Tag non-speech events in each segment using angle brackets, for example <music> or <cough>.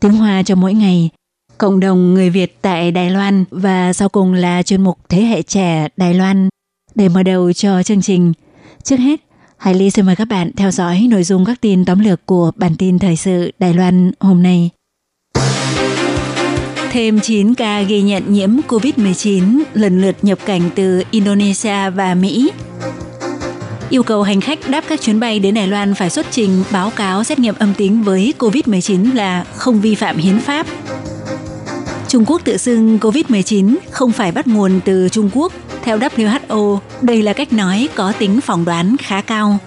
tiếng Hoa cho mỗi ngày, cộng đồng người Việt tại Đài Loan và sau cùng là chuyên mục Thế hệ trẻ Đài Loan. Để mở đầu cho chương trình, trước hết, Hải Ly xin mời các bạn theo dõi nội dung các tin tóm lược của bản tin thời sự Đài Loan hôm nay. Thêm 9 ca ghi nhận nhiễm COVID-19 lần lượt nhập cảnh từ Indonesia và Mỹ yêu cầu hành khách đáp các chuyến bay đến Đài Loan phải xuất trình báo cáo xét nghiệm âm tính với COVID-19 là không vi phạm hiến pháp. Trung Quốc tự xưng COVID-19 không phải bắt nguồn từ Trung Quốc. Theo WHO, đây là cách nói có tính phỏng đoán khá cao.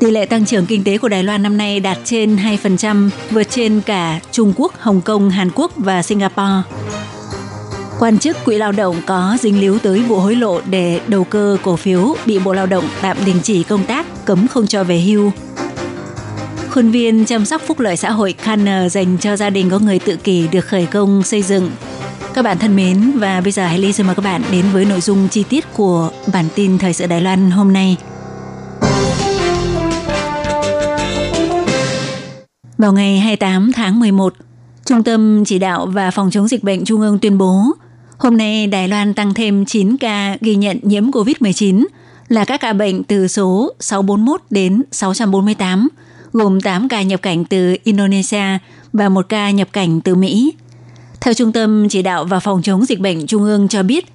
Tỷ lệ tăng trưởng kinh tế của Đài Loan năm nay đạt trên 2%, vượt trên cả Trung Quốc, Hồng Kông, Hàn Quốc và Singapore. Quan chức Quỹ lao động có dính líu tới vụ hối lộ để đầu cơ cổ phiếu bị Bộ Lao động tạm đình chỉ công tác, cấm không cho về hưu. Khuôn viên chăm sóc phúc lợi xã hội Canner dành cho gia đình có người tự kỷ được khởi công xây dựng. Các bạn thân mến, và bây giờ hãy Ly xin mời các bạn đến với nội dung chi tiết của bản tin Thời sự Đài Loan hôm nay. Vào ngày 28 tháng 11, Trung tâm Chỉ đạo và Phòng chống dịch bệnh Trung ương tuyên bố Hôm nay Đài Loan tăng thêm 9 ca ghi nhận nhiễm COVID-19 là các ca bệnh từ số 641 đến 648, gồm 8 ca nhập cảnh từ Indonesia và một ca nhập cảnh từ Mỹ. Theo Trung tâm Chỉ đạo và Phòng chống dịch bệnh Trung ương cho biết,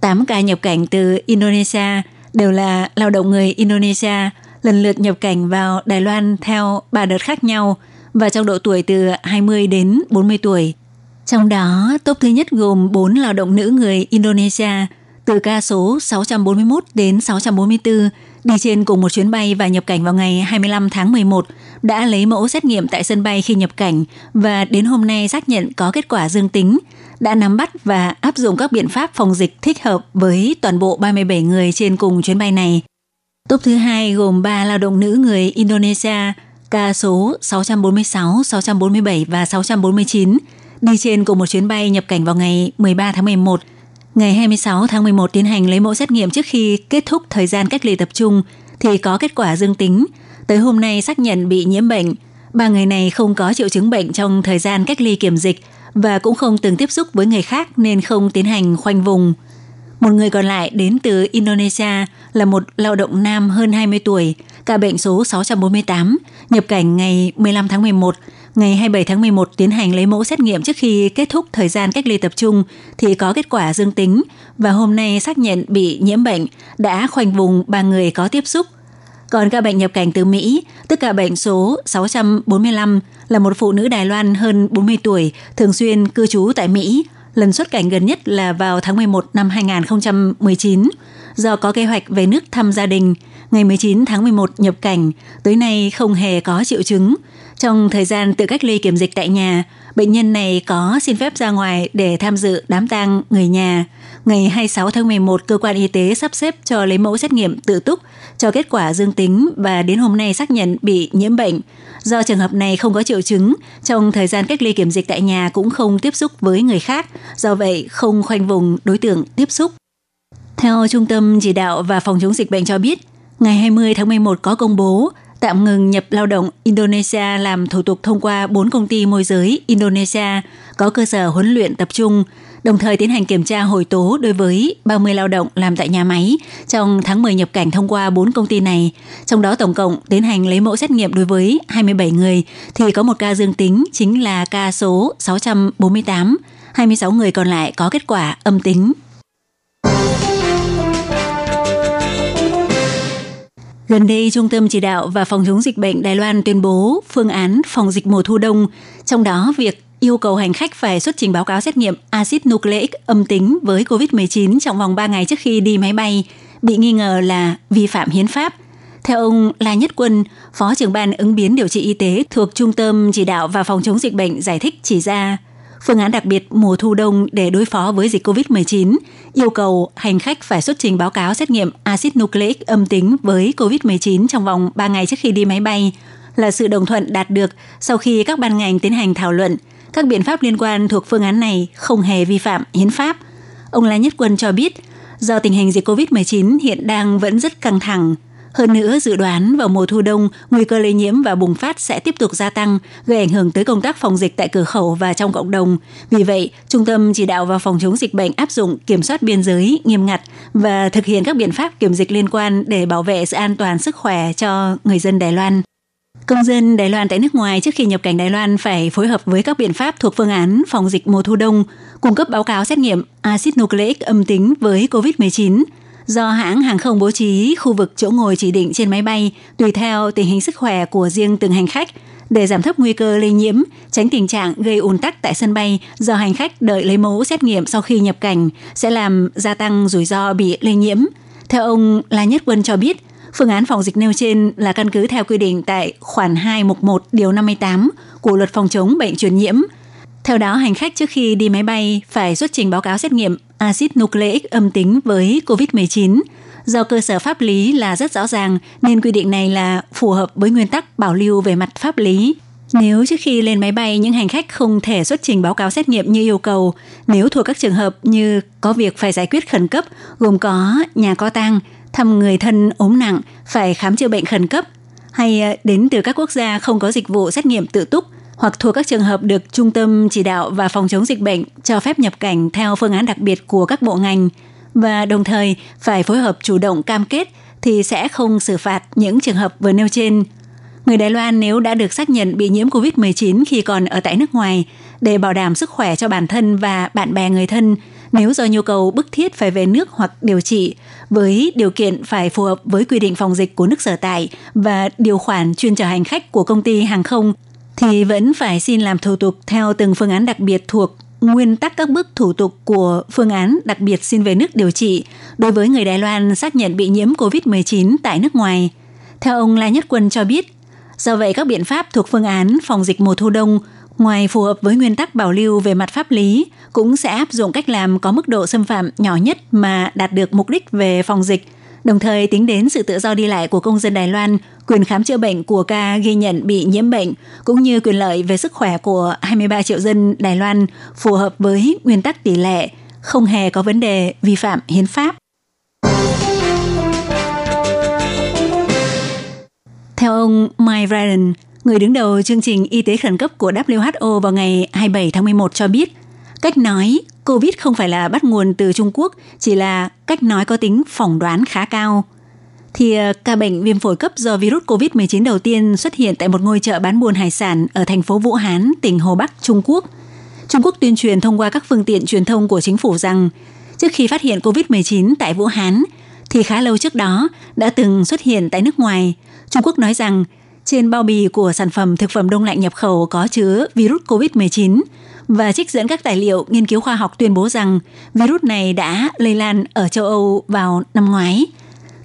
8 ca nhập cảnh từ Indonesia đều là lao động người Indonesia lần lượt nhập cảnh vào Đài Loan theo 3 đợt khác nhau và trong độ tuổi từ 20 đến 40 tuổi – trong đó, top thứ nhất gồm 4 lao động nữ người Indonesia từ ca số 641 đến 644 đi trên cùng một chuyến bay và nhập cảnh vào ngày 25 tháng 11 đã lấy mẫu xét nghiệm tại sân bay khi nhập cảnh và đến hôm nay xác nhận có kết quả dương tính, đã nắm bắt và áp dụng các biện pháp phòng dịch thích hợp với toàn bộ 37 người trên cùng chuyến bay này. Top thứ hai gồm 3 lao động nữ người Indonesia, ca số 646, 647 và 649 đi trên cùng một chuyến bay nhập cảnh vào ngày 13 tháng 11. Ngày 26 tháng 11 tiến hành lấy mẫu xét nghiệm trước khi kết thúc thời gian cách ly tập trung thì có kết quả dương tính. Tới hôm nay xác nhận bị nhiễm bệnh. Ba người này không có triệu chứng bệnh trong thời gian cách ly kiểm dịch và cũng không từng tiếp xúc với người khác nên không tiến hành khoanh vùng. Một người còn lại đến từ Indonesia là một lao động nam hơn 20 tuổi, ca bệnh số 648, nhập cảnh ngày 15 tháng 11 ngày 27 tháng 11 tiến hành lấy mẫu xét nghiệm trước khi kết thúc thời gian cách ly tập trung thì có kết quả dương tính và hôm nay xác nhận bị nhiễm bệnh, đã khoanh vùng ba người có tiếp xúc. Còn ca bệnh nhập cảnh từ Mỹ, tức ca bệnh số 645 là một phụ nữ Đài Loan hơn 40 tuổi, thường xuyên cư trú tại Mỹ, lần xuất cảnh gần nhất là vào tháng 11 năm 2019. Do có kế hoạch về nước thăm gia đình, ngày 19 tháng 11 nhập cảnh, tới nay không hề có triệu chứng, trong thời gian tự cách ly kiểm dịch tại nhà, bệnh nhân này có xin phép ra ngoài để tham dự đám tang người nhà. Ngày 26 tháng 11, cơ quan y tế sắp xếp cho lấy mẫu xét nghiệm tự túc, cho kết quả dương tính và đến hôm nay xác nhận bị nhiễm bệnh. Do trường hợp này không có triệu chứng, trong thời gian cách ly kiểm dịch tại nhà cũng không tiếp xúc với người khác, do vậy không khoanh vùng đối tượng tiếp xúc. Theo Trung tâm Chỉ đạo và Phòng chống dịch bệnh cho biết, ngày 20 tháng 11 có công bố tạm ngừng nhập lao động Indonesia làm thủ tục thông qua 4 công ty môi giới Indonesia có cơ sở huấn luyện tập trung, đồng thời tiến hành kiểm tra hồi tố đối với 30 lao động làm tại nhà máy trong tháng 10 nhập cảnh thông qua 4 công ty này. Trong đó tổng cộng tiến hành lấy mẫu xét nghiệm đối với 27 người thì có một ca dương tính chính là ca số 648, 26 người còn lại có kết quả âm tính. Gần đây, Trung tâm Chỉ đạo và Phòng chống dịch bệnh Đài Loan tuyên bố phương án phòng dịch mùa thu đông, trong đó việc yêu cầu hành khách phải xuất trình báo cáo xét nghiệm axit nucleic âm tính với COVID-19 trong vòng 3 ngày trước khi đi máy bay, bị nghi ngờ là vi phạm hiến pháp. Theo ông La Nhất Quân, Phó trưởng ban ứng biến điều trị y tế thuộc Trung tâm Chỉ đạo và Phòng chống dịch bệnh giải thích chỉ ra, phương án đặc biệt mùa thu đông để đối phó với dịch COVID-19 yêu cầu hành khách phải xuất trình báo cáo xét nghiệm axit nucleic âm tính với COVID-19 trong vòng 3 ngày trước khi đi máy bay là sự đồng thuận đạt được sau khi các ban ngành tiến hành thảo luận. Các biện pháp liên quan thuộc phương án này không hề vi phạm hiến pháp. Ông La Nhất Quân cho biết, do tình hình dịch COVID-19 hiện đang vẫn rất căng thẳng, hơn nữa, dự đoán vào mùa thu đông, nguy cơ lây nhiễm và bùng phát sẽ tiếp tục gia tăng, gây ảnh hưởng tới công tác phòng dịch tại cửa khẩu và trong cộng đồng. Vì vậy, Trung tâm Chỉ đạo và Phòng chống dịch bệnh áp dụng kiểm soát biên giới nghiêm ngặt và thực hiện các biện pháp kiểm dịch liên quan để bảo vệ sự an toàn sức khỏe cho người dân Đài Loan. Công dân Đài Loan tại nước ngoài trước khi nhập cảnh Đài Loan phải phối hợp với các biện pháp thuộc phương án phòng dịch mùa thu đông, cung cấp báo cáo xét nghiệm axit nucleic âm tính với COVID-19, do hãng hàng không bố trí khu vực chỗ ngồi chỉ định trên máy bay tùy theo tình hình sức khỏe của riêng từng hành khách để giảm thấp nguy cơ lây nhiễm, tránh tình trạng gây ùn tắc tại sân bay do hành khách đợi lấy mẫu xét nghiệm sau khi nhập cảnh sẽ làm gia tăng rủi ro bị lây nhiễm. Theo ông La Nhất Quân cho biết, phương án phòng dịch nêu trên là căn cứ theo quy định tại khoản 2 mục 1 điều 58 của luật phòng chống bệnh truyền nhiễm. Theo đó, hành khách trước khi đi máy bay phải xuất trình báo cáo xét nghiệm axit nucleic âm tính với COVID-19. Do cơ sở pháp lý là rất rõ ràng nên quy định này là phù hợp với nguyên tắc bảo lưu về mặt pháp lý. Nếu trước khi lên máy bay những hành khách không thể xuất trình báo cáo xét nghiệm như yêu cầu, nếu thuộc các trường hợp như có việc phải giải quyết khẩn cấp gồm có nhà có tang, thăm người thân ốm nặng, phải khám chữa bệnh khẩn cấp, hay ờ, đến từ các quốc gia không có dịch vụ xét nghiệm tự túc hoặc thuộc các trường hợp được Trung tâm Chỉ đạo và Phòng chống dịch bệnh cho phép nhập cảnh theo phương án đặc biệt của các bộ ngành và đồng thời phải phối hợp chủ động cam kết thì sẽ không xử phạt những trường hợp vừa nêu trên. Người Đài Loan nếu đã được xác nhận bị nhiễm COVID-19 khi còn ở tại nước ngoài để bảo đảm sức khỏe cho bản thân và bạn bè người thân, nếu do nhu cầu bức thiết phải về nước hoặc điều trị, với điều kiện phải phù hợp với quy định phòng dịch của nước sở tại và điều khoản chuyên chở hành khách của công ty hàng không thì vẫn phải xin làm thủ tục theo từng phương án đặc biệt thuộc nguyên tắc các bước thủ tục của phương án đặc biệt xin về nước điều trị đối với người Đài Loan xác nhận bị nhiễm COVID-19 tại nước ngoài. Theo ông La Nhất Quân cho biết, do vậy các biện pháp thuộc phương án phòng dịch mùa thu đông ngoài phù hợp với nguyên tắc bảo lưu về mặt pháp lý cũng sẽ áp dụng cách làm có mức độ xâm phạm nhỏ nhất mà đạt được mục đích về phòng dịch đồng thời tính đến sự tự do đi lại của công dân Đài Loan, quyền khám chữa bệnh của ca ghi nhận bị nhiễm bệnh, cũng như quyền lợi về sức khỏe của 23 triệu dân Đài Loan phù hợp với nguyên tắc tỷ lệ, không hề có vấn đề vi phạm hiến pháp. Theo ông Mike Ryan, người đứng đầu chương trình y tế khẩn cấp của WHO vào ngày 27 tháng 11 cho biết, cách nói COVID không phải là bắt nguồn từ Trung Quốc, chỉ là cách nói có tính phỏng đoán khá cao. Thì ờ, ca bệnh viêm phổi cấp do virus COVID-19 đầu tiên xuất hiện tại một ngôi chợ bán buôn hải sản ở thành phố Vũ Hán, tỉnh Hồ Bắc, Trung Quốc. Trung Quốc tuyên truyền thông qua các phương tiện truyền thông của chính phủ rằng trước khi phát hiện COVID-19 tại Vũ Hán, thì khá lâu trước đó đã từng xuất hiện tại nước ngoài. Trung Quốc nói rằng trên bao bì của sản phẩm thực phẩm đông lạnh nhập khẩu có chứa virus COVID-19 và trích dẫn các tài liệu nghiên cứu khoa học tuyên bố rằng virus này đã lây lan ở châu Âu vào năm ngoái.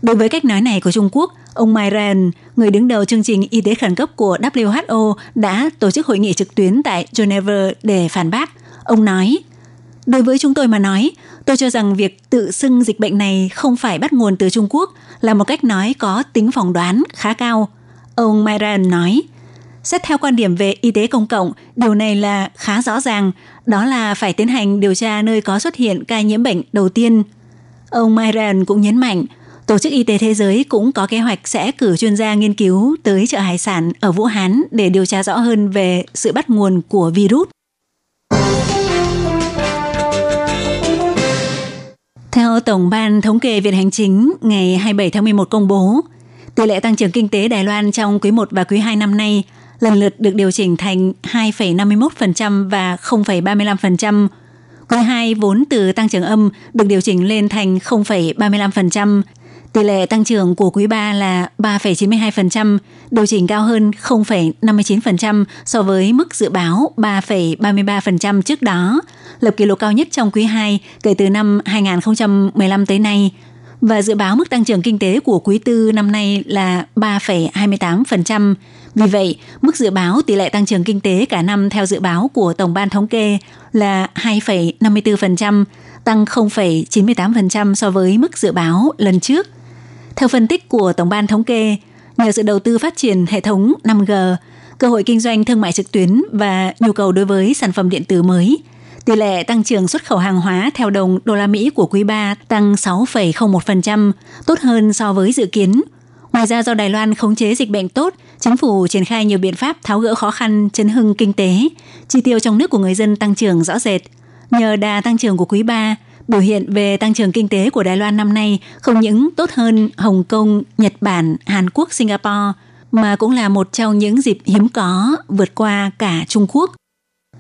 Đối với cách nói này của Trung Quốc, ông Mai Ryan, người đứng đầu chương trình y tế khẩn cấp của WHO, đã tổ chức hội nghị trực tuyến tại Geneva để phản bác. Ông nói, Đối với chúng tôi mà nói, tôi cho rằng việc tự xưng dịch bệnh này không phải bắt nguồn từ Trung Quốc là một cách nói có tính phỏng đoán khá cao. Ông Myron nói, Xét theo quan điểm về y tế công cộng, điều này là khá rõ ràng, đó là phải tiến hành điều tra nơi có xuất hiện ca nhiễm bệnh đầu tiên. Ông Myron cũng nhấn mạnh, Tổ chức Y tế Thế giới cũng có kế hoạch sẽ cử chuyên gia nghiên cứu tới chợ hải sản ở Vũ Hán để điều tra rõ hơn về sự bắt nguồn của virus. Theo Tổng ban Thống kê Viện Hành Chính ngày 27 tháng 11 công bố, tỷ lệ tăng trưởng kinh tế Đài Loan trong quý 1 và quý 2 năm nay lần lượt được điều chỉnh thành 2,51% và 0,35%. Quý 2 vốn từ tăng trưởng âm được điều chỉnh lên thành 0,35%. Tỷ lệ tăng trưởng của quý 3 là 3,92%, điều chỉnh cao hơn 0,59% so với mức dự báo 3,33% trước đó, lập kỷ lục cao nhất trong quý 2 kể từ năm 2015 tới nay. Và dự báo mức tăng trưởng kinh tế của quý tư năm nay là 3,28%. Vì vậy, mức dự báo tỷ lệ tăng trưởng kinh tế cả năm theo dự báo của Tổng ban Thống kê là 2,54%, tăng 0,98% so với mức dự báo lần trước. Theo phân tích của Tổng ban Thống kê, nhờ sự đầu tư phát triển hệ thống 5G, cơ hội kinh doanh thương mại trực tuyến và nhu cầu đối với sản phẩm điện tử mới, tỷ lệ tăng trưởng xuất khẩu hàng hóa theo đồng đô la Mỹ của quý 3 tăng 6,01%, tốt hơn so với dự kiến. Ngoài ra do Đài Loan khống chế dịch bệnh tốt, chính phủ triển khai nhiều biện pháp tháo gỡ khó khăn, chấn hưng kinh tế, chi tiêu trong nước của người dân tăng trưởng rõ rệt. Nhờ đà tăng trưởng của quý 3, biểu hiện về tăng trưởng kinh tế của Đài Loan năm nay không những tốt hơn Hồng Kông, Nhật Bản, Hàn Quốc, Singapore, mà cũng là một trong những dịp hiếm có vượt qua cả Trung Quốc.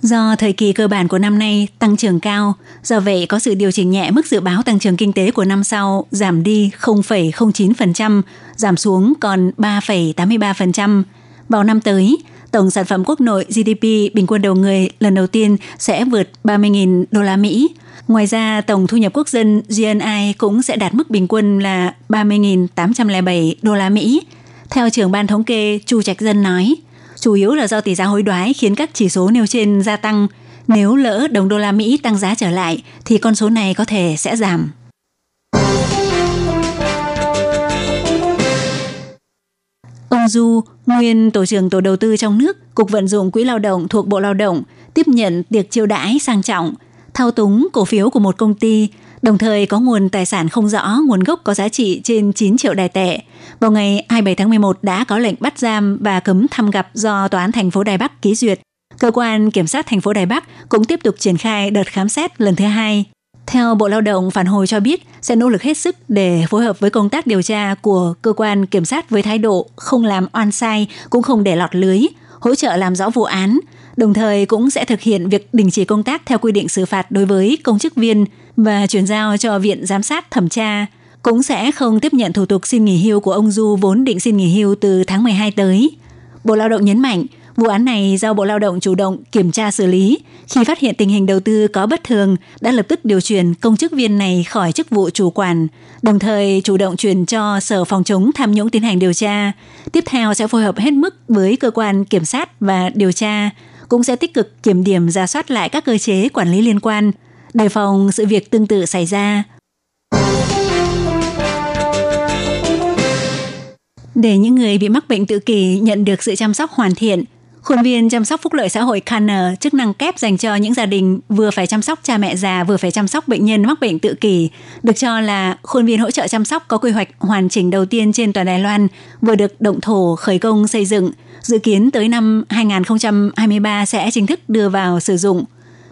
Do thời kỳ cơ bản của năm nay tăng trưởng cao, do vậy có sự điều chỉnh nhẹ mức dự báo tăng trưởng kinh tế của năm sau giảm đi 0,09%, giảm xuống còn 3,83%. Vào năm tới, tổng sản phẩm quốc nội GDP bình quân đầu người lần đầu tiên sẽ vượt 30.000 đô la Mỹ. Ngoài ra, tổng thu nhập quốc dân GNI cũng sẽ đạt mức bình quân là 30.807 đô la Mỹ. Theo trưởng ban thống kê Chu Trạch Dân nói, chủ yếu là do tỷ giá hối đoái khiến các chỉ số nêu trên gia tăng. Nếu lỡ đồng đô la Mỹ tăng giá trở lại thì con số này có thể sẽ giảm. Ông Du, nguyên tổ trưởng tổ đầu tư trong nước, Cục vận dụng quỹ lao động thuộc Bộ Lao động, tiếp nhận tiệc chiêu đãi sang trọng, thao túng cổ phiếu của một công ty, đồng thời có nguồn tài sản không rõ, nguồn gốc có giá trị trên 9 triệu đài tệ. Vào ngày 27 tháng 11 đã có lệnh bắt giam và cấm thăm gặp do Tòa án thành phố Đài Bắc ký duyệt. Cơ quan kiểm sát thành phố Đài Bắc cũng tiếp tục triển khai đợt khám xét lần thứ hai. Theo Bộ Lao động phản hồi cho biết sẽ nỗ lực hết sức để phối hợp với công tác điều tra của cơ quan kiểm sát với thái độ không làm oan sai cũng không để lọt lưới, hỗ trợ làm rõ vụ án, đồng thời cũng sẽ thực hiện việc đình chỉ công tác theo quy định xử phạt đối với công chức viên và chuyển giao cho Viện Giám sát thẩm tra. Cũng sẽ không tiếp nhận thủ tục xin nghỉ hưu của ông Du vốn định xin nghỉ hưu từ tháng 12 tới. Bộ Lao động nhấn mạnh, Vụ án này do Bộ Lao động chủ động kiểm tra xử lý. Khi phát hiện tình hình đầu tư có bất thường, đã lập tức điều chuyển công chức viên này khỏi chức vụ chủ quản, đồng thời chủ động chuyển cho Sở Phòng chống tham nhũng tiến hành điều tra. Tiếp theo sẽ phối hợp hết mức với cơ quan kiểm sát và điều tra, cũng sẽ tích cực kiểm điểm ra soát lại các cơ chế quản lý liên quan, đề phòng sự việc tương tự xảy ra. Để những người bị mắc bệnh tự kỷ nhận được sự chăm sóc hoàn thiện, Khuôn viên chăm sóc phúc lợi xã hội Canner chức năng kép dành cho những gia đình vừa phải chăm sóc cha mẹ già vừa phải chăm sóc bệnh nhân mắc bệnh tự kỷ, được cho là khuôn viên hỗ trợ chăm sóc có quy hoạch hoàn chỉnh đầu tiên trên toàn Đài Loan, vừa được động thổ khởi công xây dựng, dự kiến tới năm 2023 sẽ chính thức đưa vào sử dụng.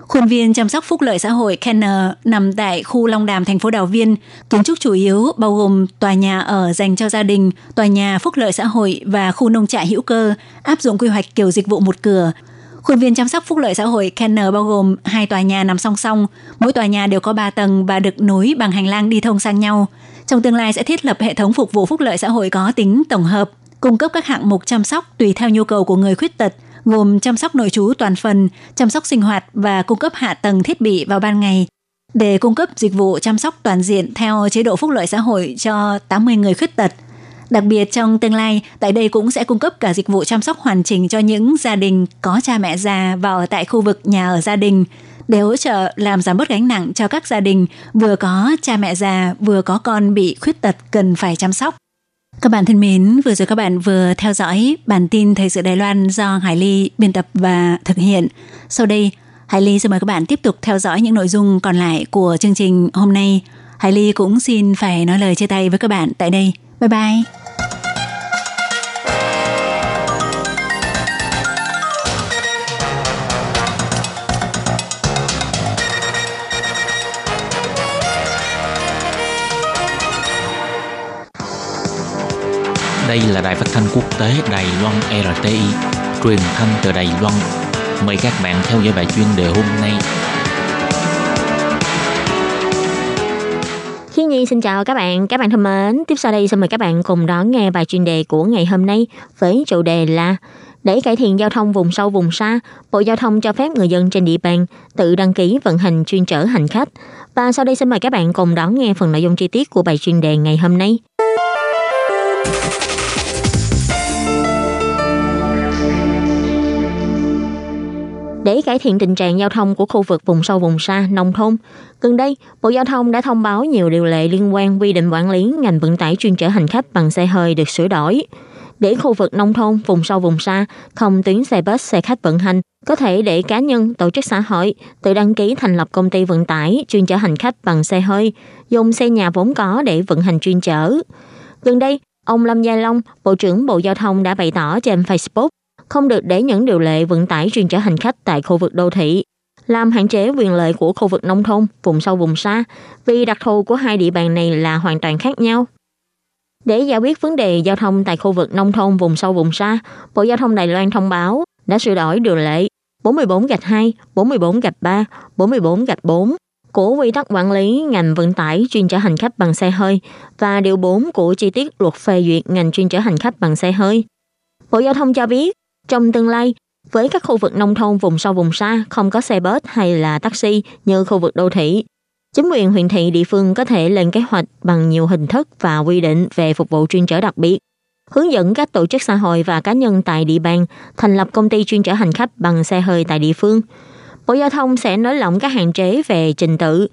Khuôn viên chăm sóc phúc lợi xã hội Kenner nằm tại khu Long Đàm, thành phố Đào Viên. Kiến trúc chủ yếu bao gồm tòa nhà ở dành cho gia đình, tòa nhà phúc lợi xã hội và khu nông trại hữu cơ, áp dụng quy hoạch kiểu dịch vụ một cửa. Khuôn viên chăm sóc phúc lợi xã hội Kenner bao gồm hai tòa nhà nằm song song, mỗi tòa nhà đều có 3 tầng và được nối bằng hành lang đi thông sang nhau. Trong tương lai sẽ thiết lập hệ thống phục vụ phúc lợi xã hội có tính tổng hợp, cung cấp các hạng mục chăm sóc tùy theo nhu cầu của người khuyết tật – gồm chăm sóc nội trú toàn phần, chăm sóc sinh hoạt và cung cấp hạ tầng thiết bị vào ban ngày để cung cấp dịch vụ chăm sóc toàn diện theo chế độ phúc lợi xã hội cho 80 người khuyết tật. Đặc biệt trong tương lai, tại đây cũng sẽ cung cấp cả dịch vụ chăm sóc hoàn chỉnh cho những gia đình có cha mẹ già vào tại khu vực nhà ở gia đình để hỗ trợ làm giảm bớt gánh nặng cho các gia đình vừa có cha mẹ già vừa có con bị khuyết tật cần phải chăm sóc. Các bạn thân mến, vừa rồi các bạn vừa theo dõi bản tin Thời sự Đài Loan do Hải Ly biên tập và thực hiện. Sau đây, Hải Ly xin mời các bạn tiếp tục theo dõi những nội dung còn lại của chương trình hôm nay. Hải Ly cũng xin phải nói lời chia tay với các bạn tại đây. Bye bye! Đây là đài phát thanh quốc tế Đài Loan RTI, truyền thanh từ Đài Loan. Mời các bạn theo dõi bài chuyên đề hôm nay. Khi Nhi xin chào các bạn, các bạn thân mến. Tiếp sau đây xin mời các bạn cùng đón nghe bài chuyên đề của ngày hôm nay với chủ đề là để cải thiện giao thông vùng sâu vùng xa, Bộ Giao thông cho phép người dân trên địa bàn tự đăng ký vận hành chuyên chở hành khách. Và sau đây xin mời các bạn cùng đón nghe phần nội dung chi tiết của bài chuyên đề ngày hôm nay. Để cải thiện tình trạng giao thông của khu vực vùng sâu vùng xa, nông thôn, gần đây, Bộ Giao thông đã thông báo nhiều điều lệ liên quan quy định quản lý ngành vận tải chuyên chở hành khách bằng xe hơi được sửa đổi. Để khu vực nông thôn, vùng sâu vùng xa, không tuyến xe bus, xe khách vận hành, có thể để cá nhân, tổ chức xã hội tự đăng ký thành lập công ty vận tải chuyên chở hành khách bằng xe hơi, dùng xe nhà vốn có để vận hành chuyên chở. Gần đây, ông Lâm Gia Long, Bộ trưởng Bộ Giao thông đã bày tỏ trên Facebook không được để những điều lệ vận tải chuyên chở hành khách tại khu vực đô thị làm hạn chế quyền lợi của khu vực nông thôn, vùng sâu vùng xa, vì đặc thù của hai địa bàn này là hoàn toàn khác nhau. Để giải quyết vấn đề giao thông tại khu vực nông thôn, vùng sâu vùng xa, Bộ Giao thông Đài Loan thông báo đã sửa đổi điều lệ 44 gạch 2, 44 gạch 3, 44 gạch 4 của quy tắc quản lý ngành vận tải chuyên chở hành khách bằng xe hơi và điều 4 của chi tiết luật phê duyệt ngành chuyên chở hành khách bằng xe hơi. Bộ Giao thông cho biết, trong tương lai, với các khu vực nông thôn vùng sâu vùng xa không có xe bus hay là taxi như khu vực đô thị, chính quyền huyện thị địa phương có thể lên kế hoạch bằng nhiều hình thức và quy định về phục vụ chuyên chở đặc biệt, hướng dẫn các tổ chức xã hội và cá nhân tại địa bàn thành lập công ty chuyên chở hành khách bằng xe hơi tại địa phương. Bộ Giao thông sẽ nới lỏng các hạn chế về trình tự,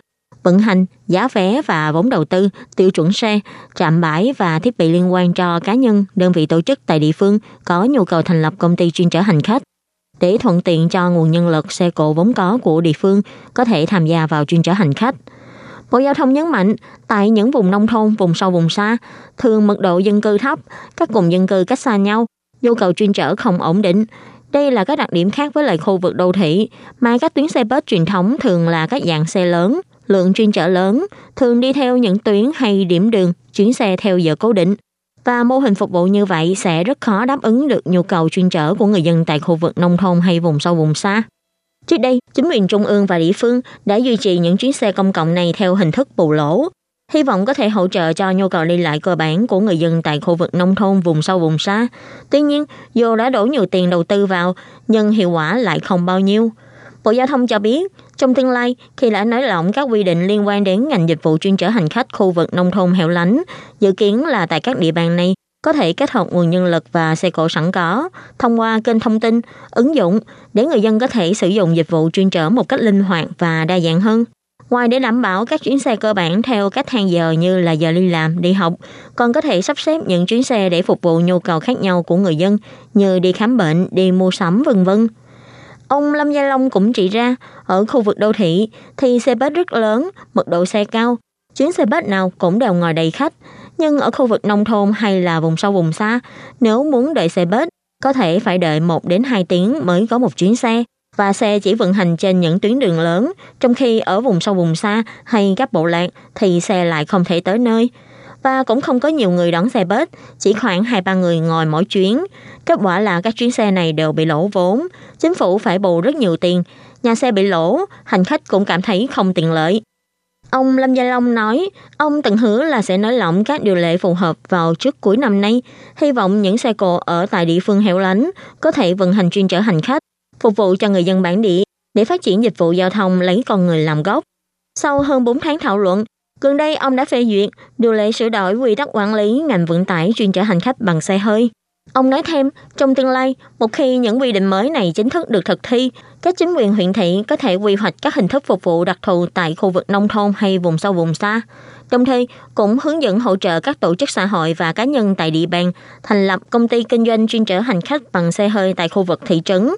vận hành, giá vé và vốn đầu tư, tiêu chuẩn xe, trạm bãi và thiết bị liên quan cho cá nhân, đơn vị tổ chức tại địa phương có nhu cầu thành lập công ty chuyên chở hành khách để thuận tiện cho nguồn nhân lực xe cộ vốn có của địa phương có thể tham gia vào chuyên chở hành khách. Bộ Giao thông nhấn mạnh, tại những vùng nông thôn, vùng sâu, vùng xa, thường mật độ dân cư thấp, các cụm dân cư cách xa nhau, nhu cầu chuyên chở không ổn định. Đây là các đặc điểm khác với lại khu vực đô thị, mà các tuyến xe bus truyền thống thường là các dạng xe lớn, lượng chuyên chở lớn, thường đi theo những tuyến hay điểm đường, chuyến xe theo giờ cố định. Và mô hình phục vụ như vậy sẽ rất khó đáp ứng được nhu cầu chuyên chở của người dân tại khu vực nông thôn hay vùng sâu vùng xa. Trước đây, chính quyền trung ương và địa phương đã duy trì những chuyến xe công cộng này theo hình thức bù lỗ, hy vọng có thể hỗ trợ cho nhu cầu đi lại cơ bản của người dân tại khu vực nông thôn vùng sâu vùng xa. Tuy nhiên, dù đã đổ nhiều tiền đầu tư vào, nhưng hiệu quả lại không bao nhiêu. Bộ Giao thông cho biết, trong tương lai, khi đã nới lỏng các quy định liên quan đến ngành dịch vụ chuyên chở hành khách khu vực nông thôn hẻo lánh, dự kiến là tại các địa bàn này có thể kết hợp nguồn nhân lực và xe cộ sẵn có thông qua kênh thông tin, ứng dụng để người dân có thể sử dụng dịch vụ chuyên chở một cách linh hoạt và đa dạng hơn. Ngoài để đảm bảo các chuyến xe cơ bản theo các thang giờ như là giờ đi làm, đi học, còn có thể sắp xếp những chuyến xe để phục vụ nhu cầu khác nhau của người dân như đi khám bệnh, đi mua sắm vân vân. Ông Lâm Gia Long cũng chỉ ra, ở khu vực đô thị thì xe bus rất lớn, mật độ xe cao, chuyến xe bus nào cũng đều ngồi đầy khách. Nhưng ở khu vực nông thôn hay là vùng sâu vùng xa, nếu muốn đợi xe bus, có thể phải đợi 1 đến 2 tiếng mới có một chuyến xe và xe chỉ vận hành trên những tuyến đường lớn, trong khi ở vùng sâu vùng xa hay các bộ lạc thì xe lại không thể tới nơi. Và cũng không có nhiều người đón xe bus, chỉ khoảng 2-3 người ngồi mỗi chuyến. Kết quả là các chuyến xe này đều bị lỗ vốn, chính phủ phải bù rất nhiều tiền, nhà xe bị lỗ, hành khách cũng cảm thấy không tiện lợi. Ông Lâm Gia Long nói, ông từng hứa là sẽ nới lỏng các điều lệ phù hợp vào trước cuối năm nay, hy vọng những xe cộ ở tại địa phương hẻo lánh có thể vận hành chuyên chở hành khách, phục vụ cho người dân bản địa để phát triển dịch vụ giao thông lấy con người làm gốc. Sau hơn 4 tháng thảo luận, gần đây ông đã phê duyệt điều lệ sửa đổi quy tắc quản lý ngành vận tải chuyên chở hành khách bằng xe hơi. Ông nói thêm, trong tương lai, một khi những quy định mới này chính thức được thực thi, các chính quyền huyện thị có thể quy hoạch các hình thức phục vụ đặc thù tại khu vực nông thôn hay vùng sâu vùng xa. Đồng thời, cũng hướng dẫn hỗ trợ các tổ chức xã hội và cá nhân tại địa bàn thành lập công ty kinh doanh chuyên chở hành khách bằng xe hơi tại khu vực thị trấn.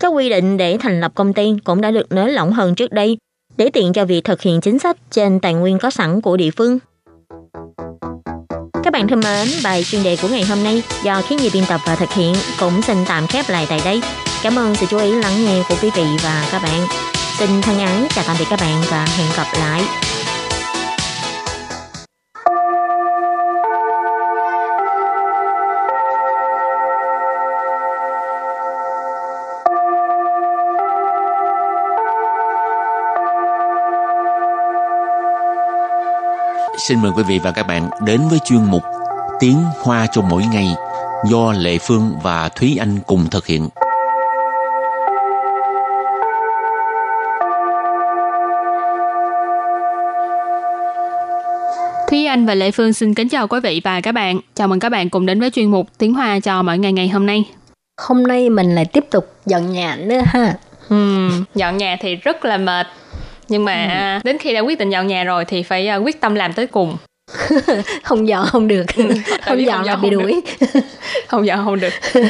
Các quy định để thành lập công ty cũng đã được nới lỏng hơn trước đây để tiện cho việc thực hiện chính sách trên tài nguyên có sẵn của địa phương. Các bạn thân mến, bài chuyên đề của ngày hôm nay do khiến nhi biên tập và thực hiện cũng xin tạm khép lại tại đây. Cảm ơn sự chú ý lắng nghe của quý vị và các bạn. Xin thân ái chào tạm biệt các bạn và hẹn gặp lại. Xin mời quý vị và các bạn đến với chuyên mục Tiếng Hoa cho mỗi ngày do Lệ Phương và Thúy Anh cùng thực hiện. Thúy Anh và Lệ Phương xin kính chào quý vị và các bạn. Chào mừng các bạn cùng đến với chuyên mục Tiếng Hoa cho mỗi ngày ngày hôm nay. Hôm nay mình lại tiếp tục dọn nhà nữa ha. Uhm, dọn nhà thì rất là mệt. Nhưng mà ừ. đến khi đã quyết định dọn nhà rồi thì phải uh, quyết tâm làm tới cùng. <laughs> không dọn không được. không dọn là bị đuổi. <laughs> không dọn không được. <laughs>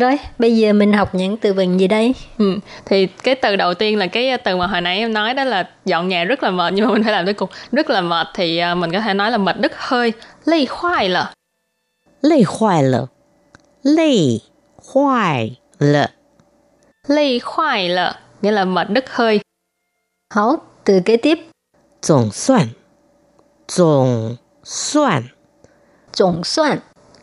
Rồi, bây giờ mình học những từ vựng gì đây? Ừ, thì cái từ đầu tiên là cái từ mà hồi nãy em nói đó là dọn nhà rất là mệt nhưng mà mình phải làm tới cùng. Rất là mệt thì uh, mình có thể nói là mệt đứt hơi. Lây khoai lợ. Lây khoai lợ. Lây khoai lợ. Lây khoai lợ nghĩa là mệt đứt hơi. Hảo, từ kế tiếp. Tổng soạn. Tổng soạn. Tổng soạn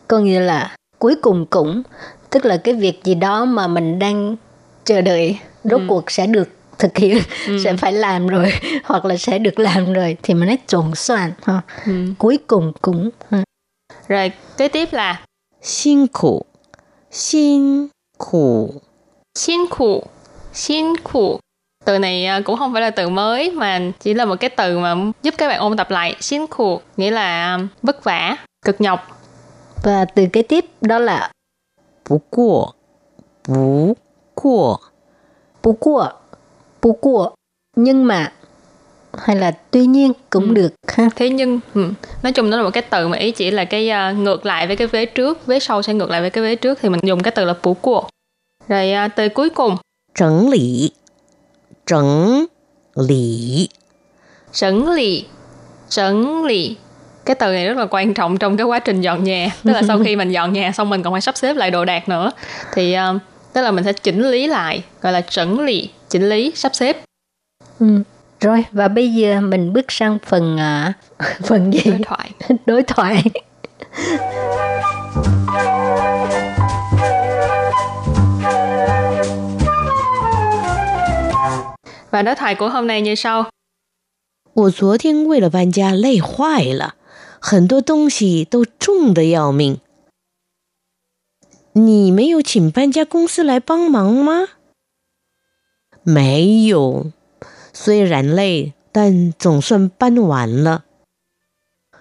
có nghĩa là cuối cùng cũng tức là cái việc gì đó mà mình đang chờ đợi rốt ừ. cuộc sẽ được thực hiện ừ. sẽ phải làm rồi <laughs> hoặc là sẽ được làm rồi thì mình nói tổng soạn ha. Ừ. cuối cùng cũng ha. rồi kế tiếp là xin khổ xin khổ xin khổ xin khổ từ này à, cũng không phải là từ mới mà chỉ là một cái từ mà giúp các bạn ôn tập lại. Xin khu nghĩa là à, vất vả cực nhọc. Và từ kế tiếp đó là bú cua. Bú cua. Bú cua. Bú cua. Nhưng mà hay là tuy nhiên cũng ừ. được ha. Thế nhưng ừ. nói chung đó là một cái từ mà ý chỉ là cái uh, ngược lại với cái vế trước vế sau sẽ ngược lại với cái vế trước thì mình dùng cái từ là bú cua. Rồi uh, từ cuối cùng. Chuẩn lý Trấn lý. Trấn lý. Trấn lý cái từ này rất là quan trọng trong cái quá trình dọn nhà tức là sau khi mình dọn nhà xong mình còn phải sắp xếp lại đồ đạc nữa thì uh, tức là mình sẽ chỉnh lý lại gọi là chỉnh lý chỉnh lý sắp xếp ừ. rồi và bây giờ mình bước sang phần uh, <laughs> phần gì đối thoại <laughs> đối thoại <laughs> và đối thoại của hôm nay như sau 我昨天为了搬家累坏了。很多东西都重的要命。你没有请搬家公司来帮忙吗？没有，虽然累，但总算搬完了。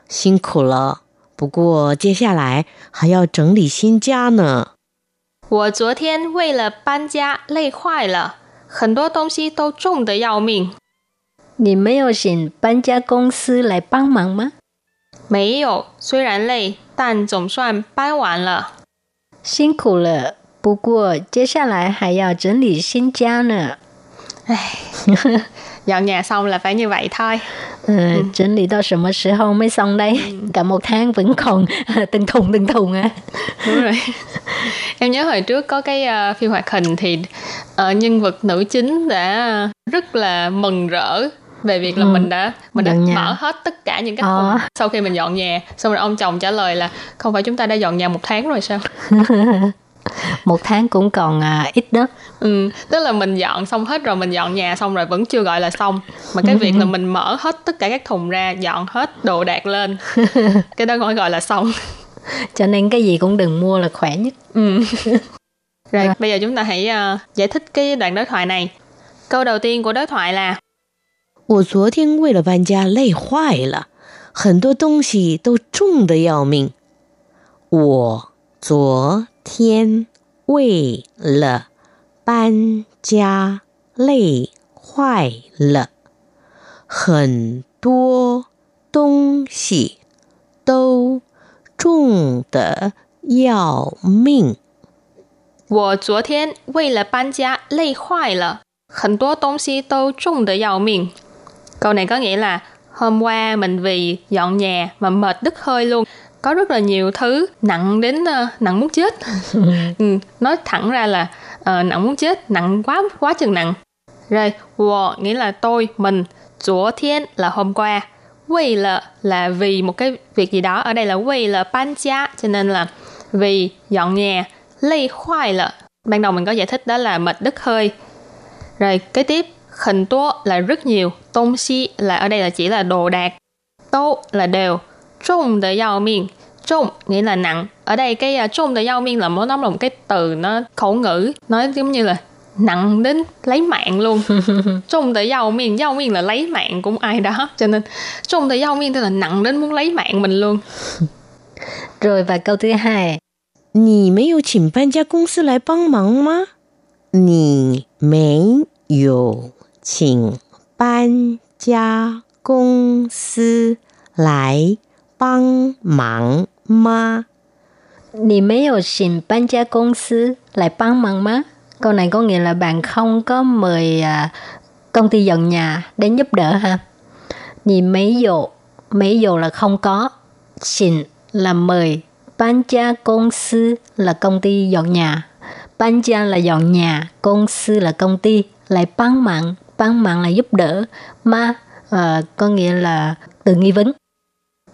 辛苦了，不过接下来还要整理新家呢。我昨天为了搬家累坏了，很多东西都重的要命。你没有请搬家公司来帮忙吗？没有，虽然累，但总算搬完了。辛苦了，不过接下来还要整理新家呢。唉，dọn nhà xong là phải như vậy thôi. Ừ, ừ.整理到什么时候 mới xong đây? Ừ. <laughs> Cả một tháng vẫn còn <laughs> từng thùng từng thùng à. Đúng rồi. <laughs> em nhớ hồi trước có cái uh, phim hoạt hình thì uh, nhân vật nữ chính đã rất là mừng rỡ về việc là ừ. mình đã mình đã nhà. mở hết tất cả những cái thùng ờ. sau khi mình dọn nhà xong rồi ông chồng trả lời là không phải chúng ta đã dọn nhà một tháng rồi sao một tháng cũng còn à, ít đó ừ, tức là mình dọn xong hết rồi mình dọn nhà xong rồi vẫn chưa gọi là xong mà cái việc là mình mở hết tất cả các thùng ra dọn hết đồ đạc lên <laughs> cái đó gọi gọi là xong cho nên cái gì cũng đừng mua là khỏe nhất ừ. <laughs> rồi bây giờ chúng ta hãy uh, giải thích cái đoạn đối thoại này câu đầu tiên của đối thoại là 我昨天为了搬家累坏了，很多东西都重的要命。我昨 天为了搬家累坏了，很多东西都重的要命。我昨天为了搬家累坏了。 很多东西都重的要命. Câu này có nghĩa là hôm qua mình vì dọn nhà mà mệt đứt hơi luôn. Có rất là nhiều thứ nặng đến uh, nặng muốn chết. <laughs> ừ, nói thẳng ra là uh, nặng muốn chết, nặng quá quá chừng nặng. Rồi, wo nghĩa là tôi, mình, chúa thiên là hôm qua, vì là là vì một cái việc gì đó. Ở đây là vì là ban gia cho nên là vì dọn nhà. Lây khoai là ban đầu mình có giải thích đó là mệt đứt hơi. Rồi kế tiếp khẩn tố là rất nhiều. Tôn si là ở đây là chỉ là đồ đạc. Tô là đều trung de yao miên trung nghĩa là nặng ở đây cái uh, trung de yao miên là nó là một cái từ nó khẩu ngữ nói giống như là nặng đến lấy mạng luôn trung de yao miên yao miên là lấy mạng cũng ai đó cho nên trung de yao miên tức là nặng đến muốn lấy mạng mình luôn <laughs> rồi và câu thứ hai 你没有请搬家公司来帮忙吗？你没有请搬家公司来 帮忙吗？你没有请搬家公司来帮忙吗？Câu này có nghĩa là bạn không có mời uh, công ty dọn nhà đến giúp đỡ ha. Nì mấy dụ, mấy dụ là không có, xin là mời, ban gia công sư là công ty dọn nhà, ban gia là dọn nhà, công sư là công ty, lại帮mạng,帮mạng là giúp đỡ, ma uh, có nghĩa là từ nghi vấn.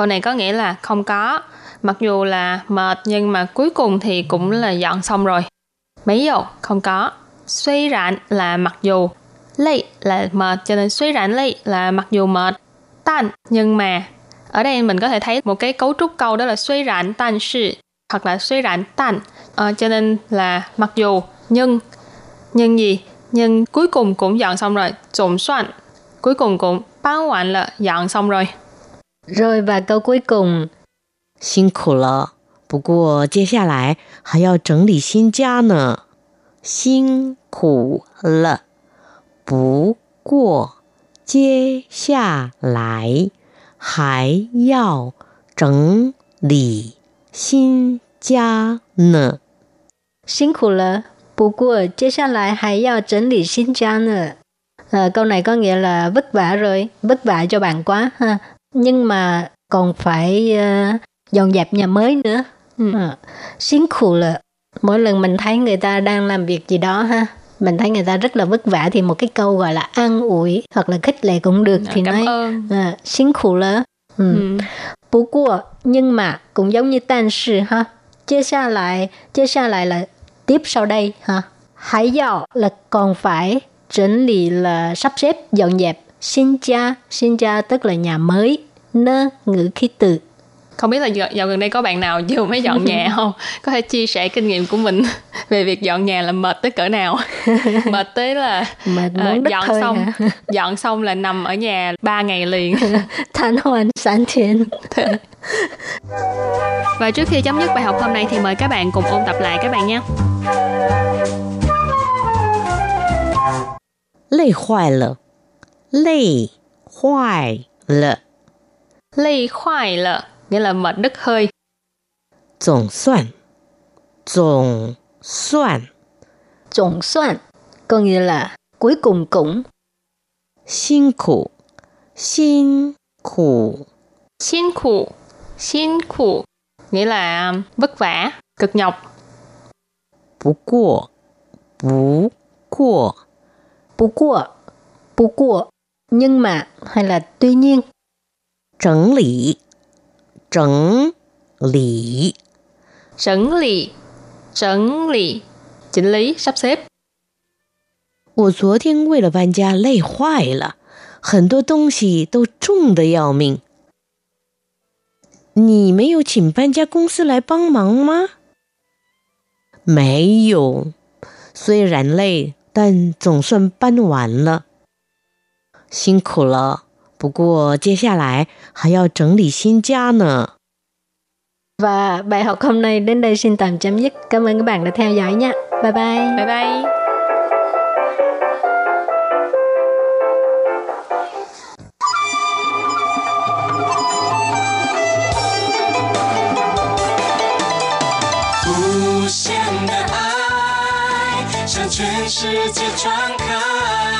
Câu này có nghĩa là không có. Mặc dù là mệt nhưng mà cuối cùng thì cũng là dọn xong rồi. Mấy dụ không có. Suy rạn là mặc dù. Lây là mệt cho nên suy rạn lây là mặc dù mệt. Tan nhưng mà. Ở đây mình có thể thấy một cái cấu trúc câu đó là suy rạn tan sự hoặc là suy rạn tan. Ờ, cho nên là mặc dù nhưng nhưng gì? Nhưng cuối cùng cũng dọn xong rồi. Tổng soạn cuối cùng cũng bán hoàn là dọn xong rồi. Rồi và câu cuối cùng 辛苦了，不过接下来还要整理新家呢。辛苦了，不过接下来还要整理新家呢。辛苦了，不过接下来还要整理新家呢。À, câu này có nghĩa là vất vả rồi, vất vả cho bạn quá ha. nhưng mà còn phải ờ, dọn dẹp nhà mới nữa. Ừ. Ờ, à, xính là mỗi lần mình thấy người ta đang làm việc gì đó ha mình thấy người ta rất là vất vả thì một cái câu gọi là an ủi hoặc là khích lệ cũng được dạ, thì Cảm nói ơn. Ờ, à, xính khủ lỡ ừ. ừ. nhưng mà cũng giống như tan sự ha chia xa lại chia xa lại là tiếp sau đây ha hãy dạo là còn phải chỉnh lý là sắp xếp dọn dẹp Xin cha, xin cha tức là nhà mới. Nơ ngữ khí từ. Không biết là dạo, dạo gần đây có bạn nào vừa mới dọn nhà <laughs> không? Có thể chia sẻ kinh nghiệm của mình về việc dọn nhà là mệt tới cỡ nào? <laughs> mệt tới là Mệt muốn đứt dọn xong hả? <laughs> dọn xong là nằm ở nhà 3 ngày liền. Than hoan sáng thiên. Và trước khi chấm dứt bài học hôm nay thì mời các bạn cùng ôn tập lại các bạn nhé. 累坏了，累坏了。 Ly khoai lợ nghĩa là mệt đứt hơi. 总算，总算 Tổng soạn có nghĩa là cuối cùng cũng 辛苦，辛苦 Xin khủ, xin khủ nghĩa là vất vả, cực nhọc. 不过，不过 bú của, bú của, nhưng mà hay là tuy nhiên 整理，整理 整lý,整lý, chỉnh lý, sắp xếp. 我昨天为了搬家累坏了，很多东西都重的要命。你没有请搬家公司来帮忙吗？没有，虽然累，但总算搬完了。 辛苦了。不过接下来还要整理新家呢。Và bài học hôm nay đến đây xin tạm chấm dứt. Cảm ơn các bạn đã theo dõi nha. Bye bye. bye bye 无限的爱向全世界传开，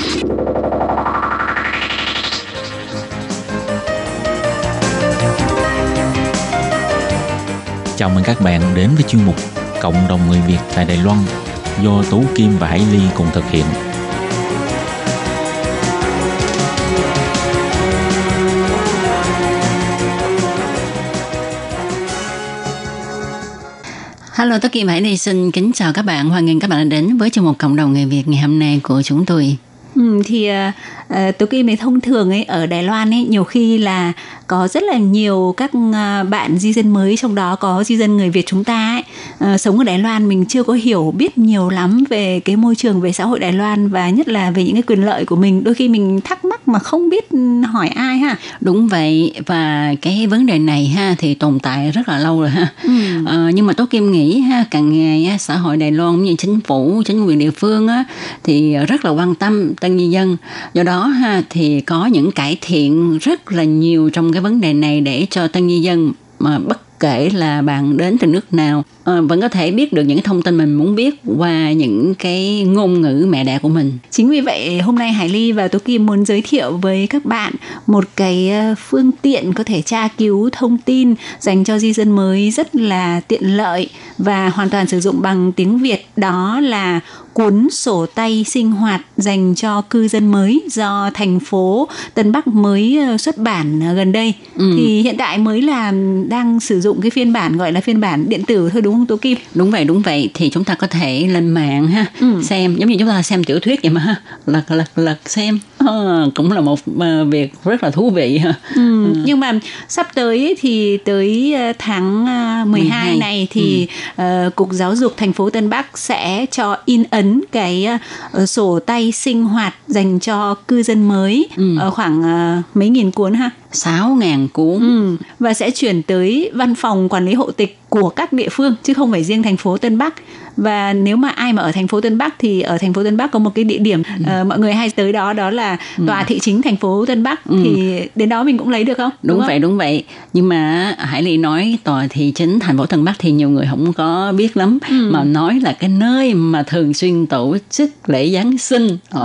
Chào mừng các bạn đến với chuyên mục Cộng đồng người Việt tại Đài Loan do Tú Kim và Hải Ly cùng thực hiện. Hello, tất Kim Hải Ly xin kính chào các bạn. Hoan nghênh các bạn đã đến với chương mục Cộng đồng người Việt ngày hôm nay của chúng tôi. Ừ, thì uh, Tố Kim ấy thông thường ấy ở Đài Loan ấy nhiều khi là có rất là nhiều các uh, bạn di dân mới trong đó có di dân người Việt chúng ta ấy uh, sống ở Đài Loan mình chưa có hiểu biết nhiều lắm về cái môi trường về xã hội Đài Loan và nhất là về những cái quyền lợi của mình đôi khi mình thắc mắc mà không biết hỏi ai ha Đúng vậy và cái vấn đề này ha thì tồn tại rất là lâu rồi ha. ừ. Ờ, nhưng mà Tố Kim nghĩ ha càng ngày xã hội Đài Loan cũng như chính phủ, chính quyền địa phương á, thì rất là quan tâm tân di dân. Do đó ha thì có những cải thiện rất là nhiều trong cái vấn đề này để cho tân di dân mà bất kể là bạn đến từ nước nào ờ, vẫn có thể biết được những thông tin mình muốn biết qua những cái ngôn ngữ mẹ đẻ của mình. Chính vì vậy, hôm nay Hải Ly và Tố Kim muốn giới thiệu với các bạn một cái ờ, phương tiện có thể tra cứu thông tin dành cho di dân mới rất là tiện lợi và hoàn toàn sử dụng bằng tiếng Việt đó là cuốn sổ tay sinh hoạt dành cho cư dân mới do thành phố Tân Bắc mới ờ, xuất bản ờ, gần đây Ừ. thì hiện tại mới là đang sử dụng cái phiên bản gọi là phiên bản điện tử thôi đúng không Tố Kim? Đúng vậy, đúng vậy thì chúng ta có thể lên mạng ha Ừ. xem giống như chúng ta xem tiểu thuyết vậy mà ha lật lật lật xem Ờ, cũng là một ờ, việc rất là thú vị ha. Ừ. Nhưng mà sắp tới thì tới tháng ờ, 12 12. này thì ờ, Cục Giáo dục thành phố Tân Bắc sẽ cho in ấn cái ờ, sổ tay sinh hoạt dành cho cư dân mới Ừ. ờ, khoảng ờ, mấy nghìn cuốn ha. 6.000 cuốn ừ. và sẽ chuyển tới văn phòng quản lý hộ tịch của các địa phương chứ không phải riêng thành phố Tân Bắc và nếu mà ai mà ở thành phố Tân Bắc thì ở thành phố Tân Bắc có một cái địa điểm ừ. uh, mọi người hay tới đó đó là ừ. tòa thị chính thành phố Tân Bắc ừ. thì đến đó mình cũng lấy được không? Đúng, đúng vậy không? đúng vậy nhưng mà Hải Ly nói tòa thị chính thành phố Tân Bắc thì nhiều người không có biết lắm ừ. mà nói là cái nơi mà thường xuyên tổ chức lễ Giáng sinh oh.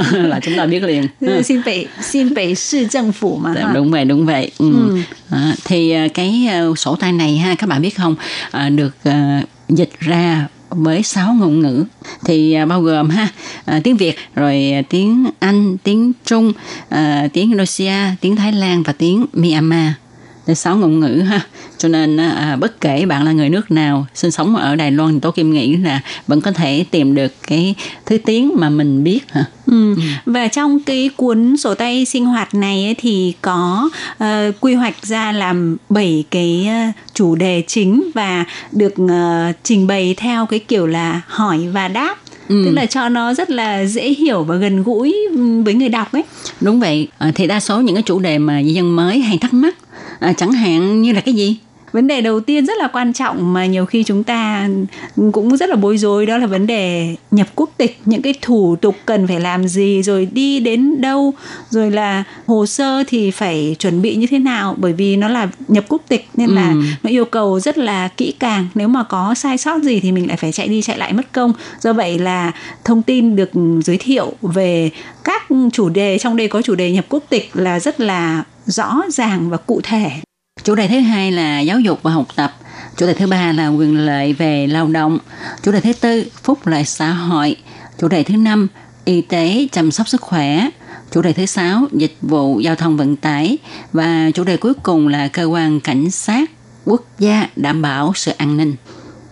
<laughs> Là chúng ta biết liền. Ừ, xin phải xin phải sư 政府 mà. Dạ, đúng, đúng vậy đúng vậy ừ. Ừ. À, thì cái à, sổ tay này ha các bạn biết không à, được à, dịch ra với 6 ngôn ngữ thì à, bao gồm ha à, tiếng Việt rồi à, tiếng Anh tiếng Trung à, tiếng Indonesia tiếng Thái Lan và tiếng Myanmar Sáu ngôn ngữ ha cho nên à, bất kể bạn là người nước nào sinh sống ở Đài Loan thì tôi kim nghĩ là vẫn có thể tìm được cái thứ tiếng mà mình biết ha Ừ. Và trong cái cuốn sổ tay sinh hoạt này ấy, thì có ờ, quy hoạch ra làm 7 cái ờ, chủ đề chính và được ờ, trình bày theo cái kiểu là hỏi và đáp. Ừ. Tức là cho nó rất là dễ hiểu và gần gũi ừ, với người đọc ấy. Đúng vậy, à, thì đa số những cái chủ đề mà dân mới hay thắc mắc, à, chẳng hạn như là cái gì? Vấn đề đầu tiên rất là quan trọng mà nhiều khi chúng ta cũng rất là bối rối đó là vấn đề nhập quốc tịch, những cái thủ tục cần phải làm gì rồi đi đến đâu, rồi là hồ sơ thì phải chuẩn bị như thế nào bởi vì nó là nhập quốc tịch nên là Ừ. nó yêu cầu rất là kỹ càng, nếu mà có sai sót gì thì mình lại phải chạy đi chạy lại mất công. Do vậy là thông tin được giới thiệu về các chủ đề trong đây có chủ đề nhập quốc tịch là rất là rõ ràng và cụ thể. Chủ đề thứ hai là giáo dục và học tập. Chủ đề thứ ba là quyền lợi về lao động. Chủ đề thứ tư phúc lợi xã hội. Chủ đề thứ năm y tế chăm sóc sức khỏe. Chủ đề thứ sáu, dịch vụ giao thông vận tải. Và chủ đề cuối cùng là cơ quan cảnh sát quốc gia đảm bảo sự an ninh.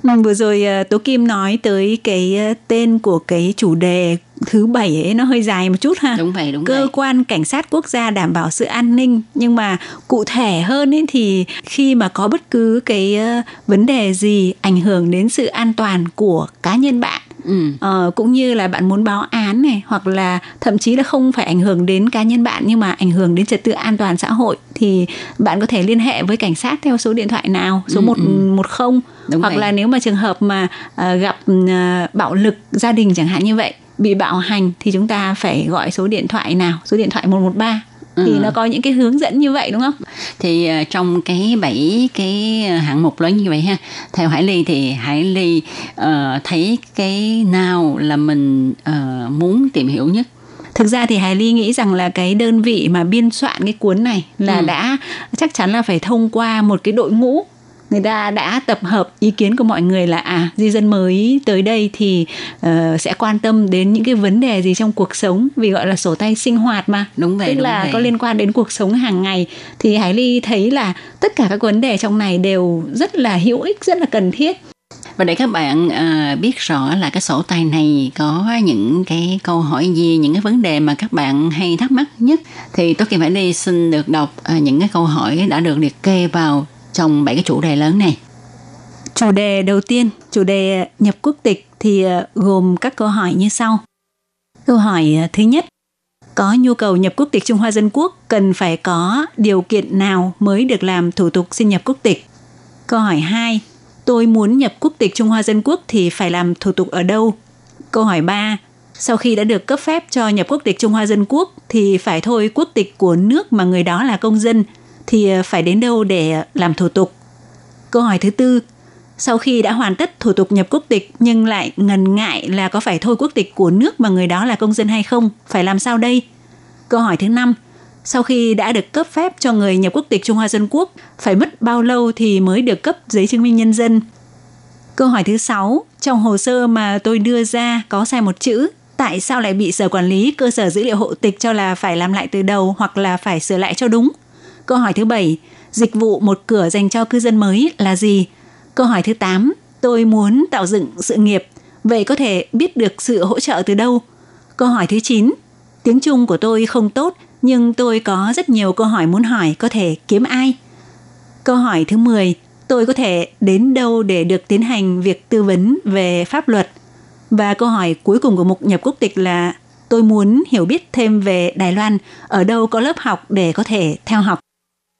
Vâng, vừa rồi ờ, Tố Kim nói tới cái ờ, tên của cái chủ đề thứ bảy ấy nó hơi dài một chút ha. Đúng vậy, đúng Cơ vậy. quan cảnh sát quốc gia đảm bảo sự an ninh nhưng mà cụ thể hơn ấy thì khi mà có bất cứ cái ờ, vấn đề gì ảnh hưởng đến sự an toàn của cá nhân bạn Ừ. Ờ, cũng như là bạn muốn báo án này hoặc là thậm chí là không phải ảnh hưởng đến cá nhân bạn nhưng mà ảnh hưởng đến trật tự an toàn xã hội thì bạn có thể liên hệ với cảnh sát theo số điện thoại nào số Ừ, một ừ. một không hoặc vậy. là nếu mà trường hợp mà à, gặp à, bạo lực gia đình chẳng hạn như vậy bị bạo hành thì chúng ta phải gọi số điện thoại nào số điện thoại 113 thì Ừ. nó có những cái hướng dẫn như vậy đúng không? Thì ờ, trong cái bảy cái hạng mục lớn như vậy ha, theo Hải Ly thì Hải Ly ờ, thấy cái nào là mình ờ, muốn tìm hiểu nhất. Thực ra thì Hải Ly nghĩ rằng là cái đơn vị mà biên soạn cái cuốn này là Ừ. đã chắc chắn là phải thông qua một cái đội ngũ người ta đã tập hợp ý kiến của mọi người là à di dân mới tới đây thì ờ, sẽ quan tâm đến những cái vấn đề gì trong cuộc sống vì gọi là sổ tay sinh hoạt mà. Đúng vậy, tức đúng là vậy. có liên quan đến cuộc sống hàng ngày. Thì Hải Ly thấy là tất cả các vấn đề trong này đều rất là hữu ích rất là cần thiết. Và để các bạn ờ, biết rõ là cái sổ tay này có những cái câu hỏi gì, những cái vấn đề mà các bạn hay thắc mắc nhất thì tôi Kim Hải Ly xin được đọc ờ, những cái câu hỏi đã được liệt kê vào trong bảy cái chủ đề lớn này. Chủ đề đầu tiên, chủ đề nhập quốc tịch thì ờ, gồm các câu hỏi như sau. Câu hỏi ờ, thứ nhất, có nhu cầu nhập quốc tịch Trung Hoa Dân Quốc cần phải có điều kiện nào mới được làm thủ tục xin nhập quốc tịch? Câu hỏi 2, tôi muốn nhập quốc tịch Trung Hoa Dân Quốc thì phải làm thủ tục ở đâu? Câu hỏi 3, sau khi đã được cấp phép cho nhập quốc tịch Trung Hoa Dân Quốc thì phải thôi quốc tịch của nước mà người đó là công dân thì ờ, phải đến đâu để làm thủ tục? Câu hỏi thứ tư, sau khi đã hoàn tất thủ tục nhập quốc tịch nhưng lại ngần ngại là có phải thôi quốc tịch của nước mà người đó là công dân hay không, phải làm sao đây? Câu hỏi thứ năm, sau khi đã được cấp phép cho người nhập quốc tịch Trung Hoa Dân Quốc, phải mất bao lâu thì mới được cấp giấy chứng minh nhân dân? Câu hỏi thứ sáu, trong hồ sơ mà tôi đưa ra có sai một chữ, tại sao lại bị Sở Quản lý cơ sở dữ liệu hộ tịch cho là phải làm lại từ đầu hoặc là phải sửa lại cho đúng? Câu hỏi thứ bảy, dịch vụ một cửa dành cho cư dân mới là gì? Câu hỏi thứ 8, tôi muốn tạo dựng sự nghiệp, vậy có thể biết được sự hỗ trợ từ đâu? Câu hỏi thứ 9, tiếng Trung của tôi không tốt, nhưng tôi có rất nhiều câu hỏi muốn hỏi, có thể kiếm ai? Câu hỏi thứ 10, tôi có thể đến đâu để được tiến hành việc tư vấn về pháp luật? Và câu hỏi cuối cùng của mục nhập quốc tịch là tôi muốn hiểu biết thêm về Đài Loan, ở đâu có lớp học để có thể theo học.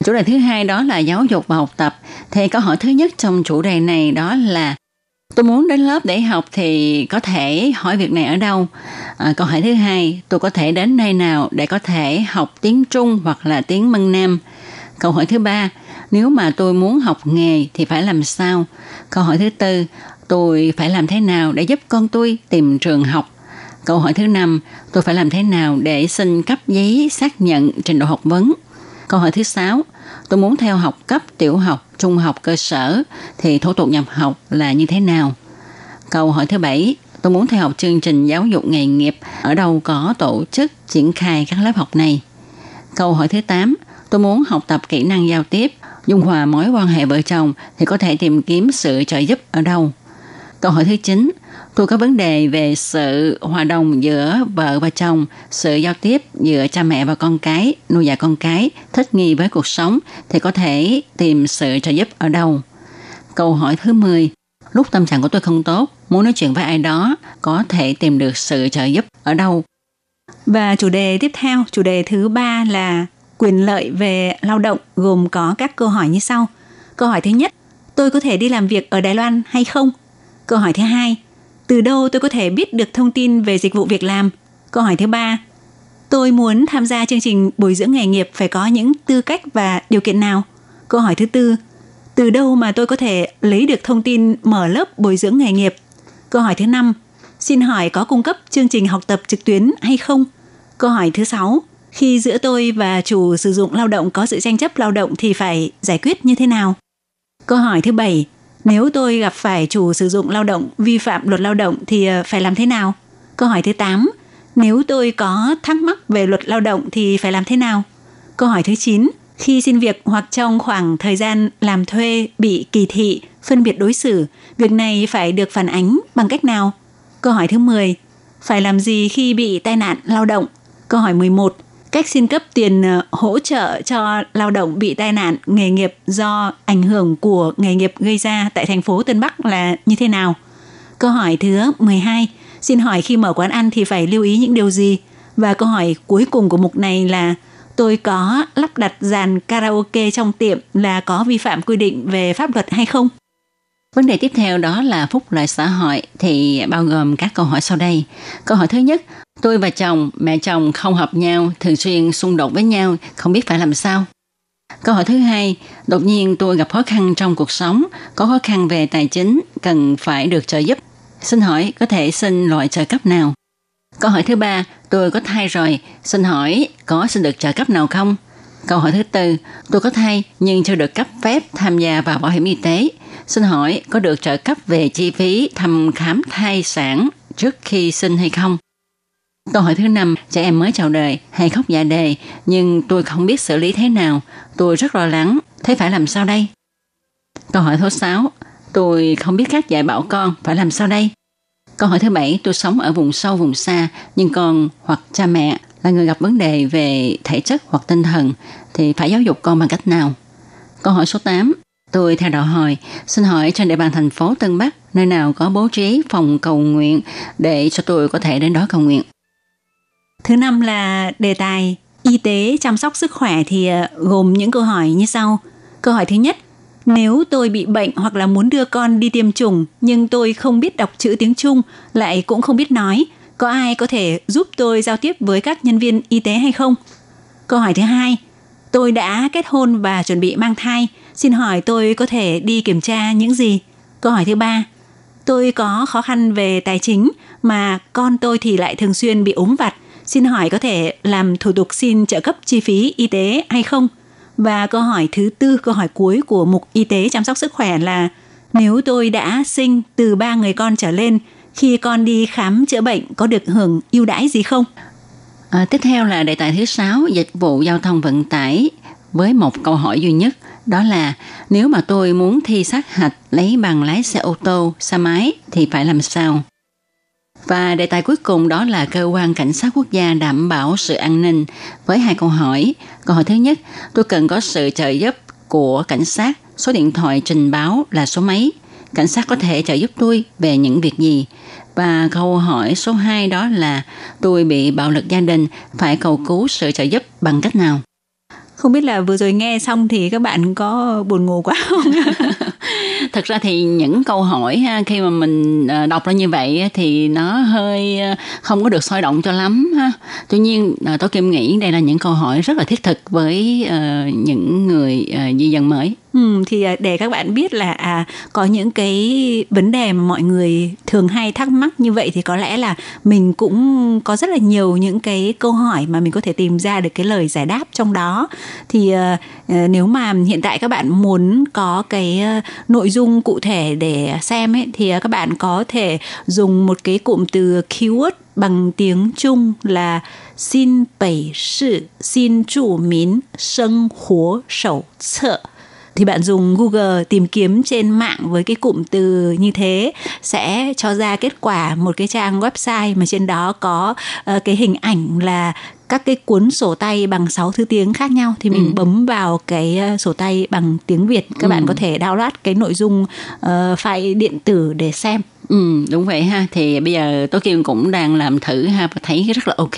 Chủ đề thứ hai đó là giáo dục và học tập. Thì câu hỏi thứ nhất trong chủ đề này đó là tôi muốn đến lớp để học thì có thể hỏi việc này ở đâu? À, câu hỏi thứ hai, tôi có thể đến nơi nào để có thể học tiếng Trung hoặc là tiếng Mân Nam? Câu hỏi thứ ba, nếu mà tôi muốn học nghề thì phải làm sao? Câu hỏi thứ tư, tôi phải làm thế nào để giúp con tôi tìm trường học? Câu hỏi thứ năm, tôi phải làm thế nào để xin cấp giấy xác nhận trình độ học vấn? Câu hỏi thứ sáu, tôi muốn theo học cấp tiểu học, trung học cơ sở thì thủ tục nhập học là như thế nào? Câu hỏi thứ bảy, tôi muốn theo học chương trình giáo dục nghề nghiệp, ở đâu có tổ chức triển khai các lớp học này? Câu hỏi thứ 8, tôi muốn học tập kỹ năng giao tiếp, dung hòa mối quan hệ vợ chồng thì có thể tìm kiếm sự trợ giúp ở đâu? Câu hỏi thứ 9, tôi có vấn đề về sự hòa đồng giữa vợ và chồng, sự giao tiếp giữa cha mẹ và con cái, nuôi dạy con cái, thích nghi với cuộc sống thì có thể tìm sự trợ giúp ở đâu? Câu hỏi thứ 10, lúc tâm trạng của tôi không tốt, muốn nói chuyện với ai đó, có thể tìm được sự trợ giúp ở đâu? Và chủ đề tiếp theo, chủ đề thứ ba là quyền lợi về lao động gồm có các câu hỏi như sau. Câu hỏi thứ nhất, tôi có thể đi làm việc ở Đài Loan hay không? Câu hỏi thứ hai, từ đâu tôi có thể biết được thông tin về dịch vụ việc làm? Câu hỏi thứ ba, tôi muốn tham gia chương trình bồi dưỡng nghề nghiệp phải có những tư cách và điều kiện nào? Câu hỏi thứ tư, từ đâu mà tôi có thể lấy được thông tin mở lớp bồi dưỡng nghề nghiệp? Câu hỏi thứ năm, xin hỏi có cung cấp chương trình học tập trực tuyến hay không? Câu hỏi thứ sáu, khi giữa tôi và chủ sử dụng lao động có sự tranh chấp lao động thì phải giải quyết như thế nào? Câu hỏi thứ bảy, nếu tôi gặp phải chủ sử dụng lao động vi phạm luật lao động thì ờ, phải làm thế nào? Câu hỏi thứ 8, nếu tôi có thắc mắc về luật lao động thì phải làm thế nào? Câu hỏi thứ 9. Khi xin việc hoặc trong khoảng thời gian làm thuê bị kỳ thị, phân biệt đối xử, việc này phải được phản ánh bằng cách nào? Câu hỏi thứ 10. Phải làm gì khi bị tai nạn lao động? Câu hỏi 11. Cách xin cấp tiền ờ, hỗ trợ cho lao động bị tai nạn, nghề nghiệp do ảnh hưởng của nghề nghiệp gây ra tại thành phố Tân Bắc là như thế nào? Câu hỏi thứ 12. Xin hỏi khi mở quán ăn thì phải lưu ý những điều gì? Và câu hỏi cuối cùng của mục này là, tôi có lắp đặt dàn karaoke trong tiệm là có vi phạm quy định về pháp luật hay không? Vấn đề tiếp theo đó là phúc lợi xã hội thì bao gồm các câu hỏi sau đây. Câu hỏi thứ nhất, tôi và chồng, mẹ chồng không hợp nhau, thường xuyên xung đột với nhau, không biết phải làm sao. Câu hỏi thứ hai, đột nhiên tôi gặp khó khăn trong cuộc sống, có khó khăn về tài chính, cần phải được trợ giúp. Xin hỏi có thể xin loại trợ cấp nào? Câu hỏi thứ ba, tôi có thai rồi, xin hỏi có xin được trợ cấp nào không? Câu hỏi thứ tư, tôi có thai nhưng chưa được cấp phép tham gia vào bảo hiểm y tế. Xin hỏi có được trợ cấp về chi phí thăm khám thai sản trước khi sinh hay không? Câu hỏi thứ năm, trẻ em mới chào đời hay khóc dạ đề nhưng tôi không biết xử lý thế nào. Tôi rất lo lắng, thế phải làm sao đây? Câu hỏi thứ sáu, tôi không biết cách dạy bảo con, phải làm sao đây? Câu hỏi thứ bảy, tôi sống ở vùng sâu, vùng xa, nhưng con hoặc cha mẹ là người gặp vấn đề về thể chất hoặc tinh thần thì phải giáo dục con bằng cách nào? Câu hỏi số 8, tôi theo đạo hồi, xin hỏi trên địa bàn thành phố Tân Bắc, nơi nào có bố trí phòng cầu nguyện để cho tôi có thể đến đó cầu nguyện? Thứ năm là đề tài y tế chăm sóc sức khỏe thì ờ, gồm những câu hỏi như sau. Câu hỏi thứ nhất, nếu tôi bị bệnh hoặc là muốn đưa con đi tiêm chủng nhưng tôi không biết đọc chữ tiếng Trung, lại cũng không biết nói, có ai có thể giúp tôi giao tiếp với các nhân viên y tế hay không? Câu hỏi thứ hai, tôi đã kết hôn và chuẩn bị mang thai, xin hỏi tôi có thể đi kiểm tra những gì? Câu hỏi thứ ba, tôi có khó khăn về tài chính mà con tôi thì lại thường xuyên bị ốm vặt, xin hỏi có thể làm thủ tục xin trợ cấp chi phí y tế hay không? Và câu hỏi thứ tư, câu hỏi cuối của mục y tế chăm sóc sức khỏe là nếu tôi đã sinh từ ba người con trở lên, khi con đi khám chữa bệnh có được hưởng ưu đãi gì không? À, tiếp theo là đề tài thứ sáu dịch vụ giao thông vận tải với một câu hỏi duy nhất đó là nếu mà tôi muốn thi sát hạch lấy bằng lái xe ô tô, xe máy thì phải làm sao? Và đề tài cuối cùng đó là cơ quan cảnh sát quốc gia đảm bảo sự an ninh với hai câu hỏi. Câu hỏi thứ nhất, tôi cần có sự trợ giúp của cảnh sát, số điện thoại trình báo là số mấy? Cảnh sát có thể trợ giúp tôi về những việc gì? Và câu hỏi số 2 đó là tôi bị bạo lực gia đình, phải cầu cứu sự trợ giúp bằng cách nào? Không biết là vừa rồi nghe xong thì các bạn có buồn ngủ quá không? <laughs> <laughs> Thật ra thì những câu hỏi ha, khi mà mình ờ, đọc ra như vậy thì nó hơi ờ, không có được sôi động cho lắm ha. Tuy nhiên ờ, tôi Kim nghĩ đây là những câu hỏi rất là thiết thực với những người di dân mới. Ừ, thì à, để các bạn biết là à, có những cái vấn đề mà mọi người thường hay thắc mắc như vậy thì có lẽ là mình cũng có rất là nhiều những cái câu hỏi mà mình có thể tìm ra được cái lời giải đáp trong đó. Thì à, à nếu mà hiện tại các bạn muốn có cái à, nội dung cụ thể để xem ấy thì các bạn có thể dùng một cái cụm từ keyword bằng tiếng Trung là xin bảy sự xin Chủ mín sinh Hồ sổ thì bạn dùng Google tìm kiếm trên mạng với cái cụm từ như thế sẽ cho ra kết quả một cái trang website mà trên đó có uh, cái hình ảnh là các cái cuốn sổ tay bằng 6 thứ tiếng khác nhau thì mình ừ. bấm vào cái ờ, sổ tay bằng tiếng Việt các ừ. bạn có thể download cái nội dung uh, file điện tử để xem Ừ, đúng vậy ha. Thì bây giờ Tố Kim cũng đang làm thử ha và thấy rất là ok.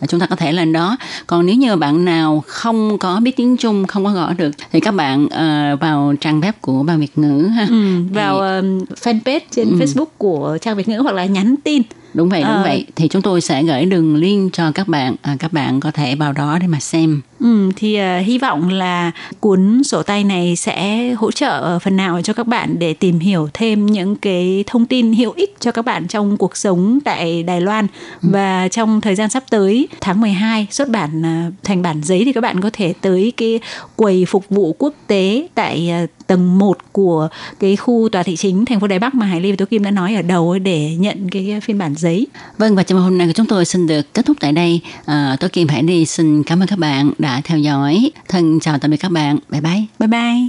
Và chúng ta có thể lên đó. Còn nếu như bạn nào không có biết tiếng Trung, không có gõ được thì các bạn uh, vào trang web của Ban Việt ngữ ha. Ừ, vào thì... um, fanpage trên ừ. Facebook của trang Việt ngữ hoặc là nhắn tin đúng vậy đúng à. vậy thì chúng tôi sẽ gửi đường link cho các bạn à, các bạn có thể vào đó để mà xem Ừ, thì uh, hy vọng là cuốn sổ tay này sẽ hỗ trợ phần nào cho các bạn để tìm hiểu thêm những cái thông tin hữu ích cho các bạn trong cuộc sống tại Đài Loan ừ. và trong thời gian sắp tới tháng 12 xuất bản uh, thành bản giấy thì các bạn có thể tới cái quầy phục vụ quốc tế tại uh, tầng 1 của cái khu tòa thị chính thành phố Đài Bắc mà Hải Ly và Tố Kim đã nói ở đầu để nhận cái phiên bản giấy. Vâng và trong hôm nay của chúng tôi xin được kết thúc tại đây. À, Tố Kim Hải Ly xin cảm ơn các bạn đã theo dõi. Thân chào tạm biệt các bạn. Bye bye. Bye bye.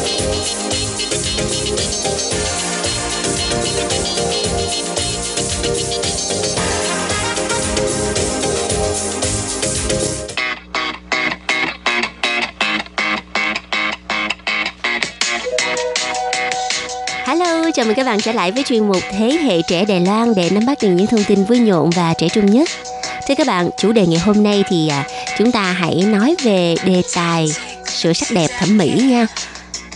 Bạn trở lại với chuyên mục Thế hệ trẻ Đài Loan để nắm bắt được những thông tin vui nhộn và trẻ trung nhất. Thưa các bạn, chủ đề ngày hôm nay thì à, chúng ta hãy nói về đề tài sửa sắc đẹp thẩm mỹ nha.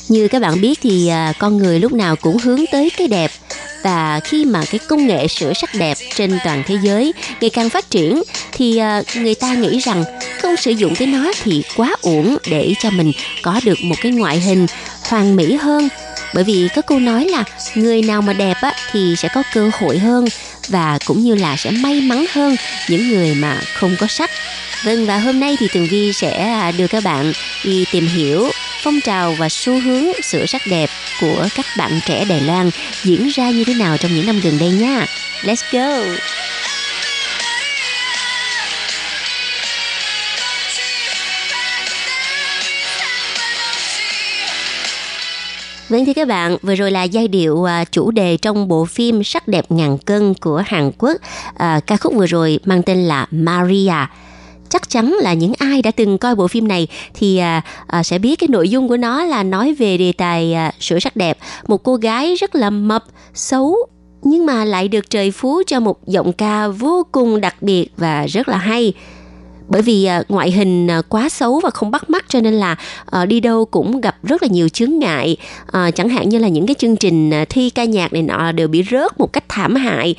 Như các bạn biết thì à, con người lúc nào cũng hướng tới cái đẹp và khi mà cái công nghệ sửa sắc đẹp trên toàn thế giới ngày càng phát triển thì à, người ta nghĩ rằng không sử dụng cái nó thì quá uổng để cho mình có được một cái ngoại hình hoàn mỹ hơn bởi vì có câu nói là người nào mà đẹp á, thì sẽ có cơ hội hơn và cũng như là sẽ may mắn hơn những người mà không có sắc Vâng và hôm nay thì Tường Vi sẽ à, đưa các bạn đi tìm hiểu phong trào và xu hướng sửa sắc đẹp của các bạn trẻ Đài Loan diễn ra như thế nào trong những năm gần đây nha. Let's go! Vâng thưa các bạn, vừa rồi là giai điệu à, chủ đề trong bộ phim Sắc đẹp ngàn cân của Hàn Quốc. À, ca khúc vừa rồi mang tên là Maria. Chắc chắn là những ai đã từng coi bộ phim này thì à, à, sẽ biết cái nội dung của nó là nói về đề tài à, sửa sắc đẹp. Một cô gái rất là mập xấu nhưng mà lại được trời phú cho một giọng ca vô cùng đặc biệt và rất là hay bởi vì à, ngoại hình à, quá xấu và không bắt mắt cho nên là à, đi đâu cũng gặp rất là nhiều chướng ngại. Chẳng hạn như là những cái chương trình thi ca nhạc này nọ đều bị rớt một cách thảm hại.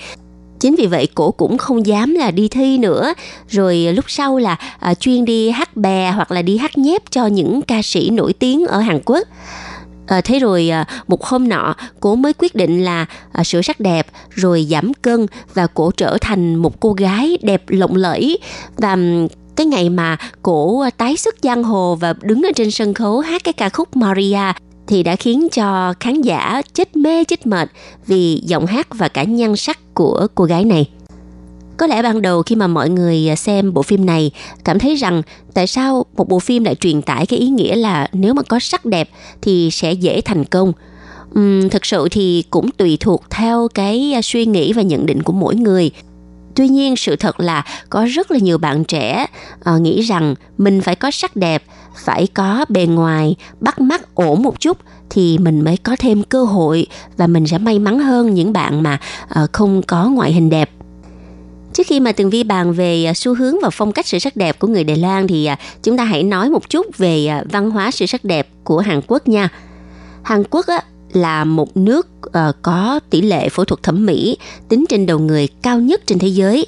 Chính vì vậy cổ cũng không dám là đi thi nữa. Rồi lúc sau là chuyên đi hát bè hoặc là đi hát nhép cho những ca sĩ nổi tiếng ở hàn quốc. À, thế rồi à, một hôm nọ cô mới quyết định là à, sửa sắc đẹp rồi giảm cân và cổ trở thành một cô gái đẹp lộng lẫy và cái ngày mà cổ tái xuất giang hồ và đứng ở trên sân khấu hát cái ca khúc Maria thì đã khiến cho khán giả chết mê chết mệt vì giọng hát và cả nhan sắc của cô gái này. Có lẽ ban đầu khi mà mọi người à, xem bộ phim này cảm thấy rằng tại sao một bộ phim lại truyền tải cái ý nghĩa là nếu mà có sắc đẹp thì sẽ dễ thành công. Uhm, thực sự thì cũng tùy thuộc theo cái à, suy nghĩ và nhận định của mỗi người. Tuy nhiên sự thật là có rất là nhiều bạn trẻ uh, nghĩ rằng mình phải có sắc đẹp, phải có bề ngoài bắt mắt ổn một chút thì mình mới có thêm cơ hội và mình sẽ may mắn hơn những bạn mà uh, không có ngoại hình đẹp. Trước khi mà Tường Vi bàn về à, xu hướng và phong cách sự sắc đẹp của người Đài Loan thì à, chúng ta hãy nói một chút về à, văn hóa sự sắc đẹp của Hàn Quốc nha. Hàn Quốc á, là một nước ờ, có tỷ lệ phẫu thuật thẩm mỹ tính trên đầu người cao nhất trên thế giới.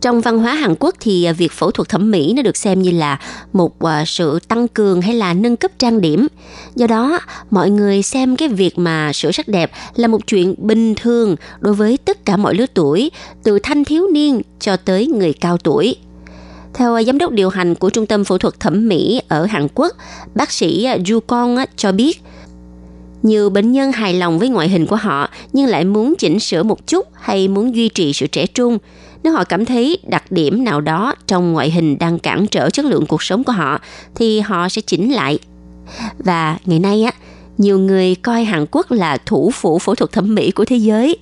Trong văn hóa Hàn Quốc thì à, việc phẫu thuật thẩm mỹ nó được xem như là một à, sự tăng cường hay là nâng cấp trang điểm. Do đó, mọi người xem cái việc mà sửa sắc đẹp là một chuyện bình thường đối với tất cả mọi lứa tuổi, từ thanh thiếu niên cho tới người cao tuổi. Theo à, giám đốc điều hành của Trung tâm Phẫu thuật Thẩm mỹ ở Hàn Quốc, bác sĩ Ju Kong cho biết, nhiều bệnh nhân hài lòng với ngoại hình của họ nhưng lại muốn chỉnh sửa một chút hay muốn duy trì sự trẻ trung. Nếu họ cảm thấy đặc điểm nào đó trong ngoại hình đang cản trở chất lượng cuộc sống của họ thì họ sẽ chỉnh lại. Và ngày nay á, nhiều người coi Hàn Quốc là thủ phủ phẫu thuật thẩm mỹ của thế giới.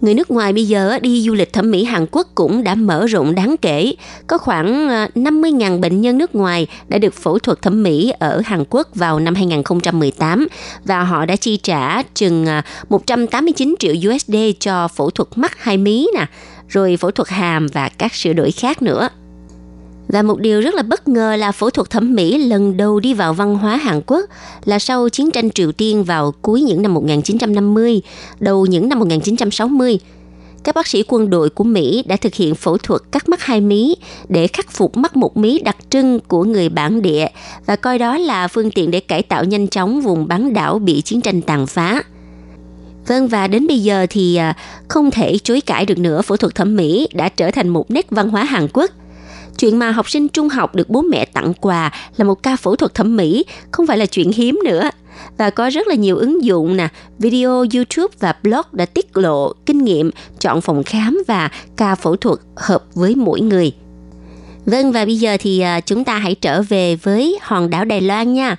Người nước ngoài bây giờ đi du lịch thẩm mỹ Hàn Quốc cũng đã mở rộng đáng kể. Có khoảng ờ, 50.000 bệnh nhân nước ngoài đã được phẫu thuật thẩm mỹ ở Hàn Quốc vào năm 2018 và họ đã chi trả chừng ờ, 189 triệu USD cho phẫu thuật mắt hai mí nè, rồi phẫu thuật hàm và các sửa đổi khác nữa. Và một điều rất là bất ngờ là phẫu thuật thẩm mỹ lần đầu đi vào văn hóa Hàn Quốc là sau chiến tranh Triều Tiên vào cuối những năm 1950, đầu những năm 1960. Các bác sĩ quân đội của Mỹ đã thực hiện phẫu thuật cắt mắt hai mí để khắc phục mắt một mí đặc trưng của người bản địa và coi đó là phương tiện để cải tạo nhanh chóng vùng bán đảo bị chiến tranh tàn phá. Vâng và đến bây giờ thì à, không thể chối cãi được nữa phẫu thuật thẩm mỹ đã trở thành một nét văn hóa Hàn Quốc – Chuyện mà học sinh trung học được bố mẹ tặng quà là một ca phẫu thuật thẩm mỹ, không phải là chuyện hiếm nữa. Và có rất là nhiều ứng dụng nè, video YouTube và blog đã tiết lộ kinh nghiệm chọn phòng khám và ca phẫu thuật hợp với mỗi người. Vâng và bây giờ thì à, chúng ta hãy trở về với hòn đảo Đài Loan nha.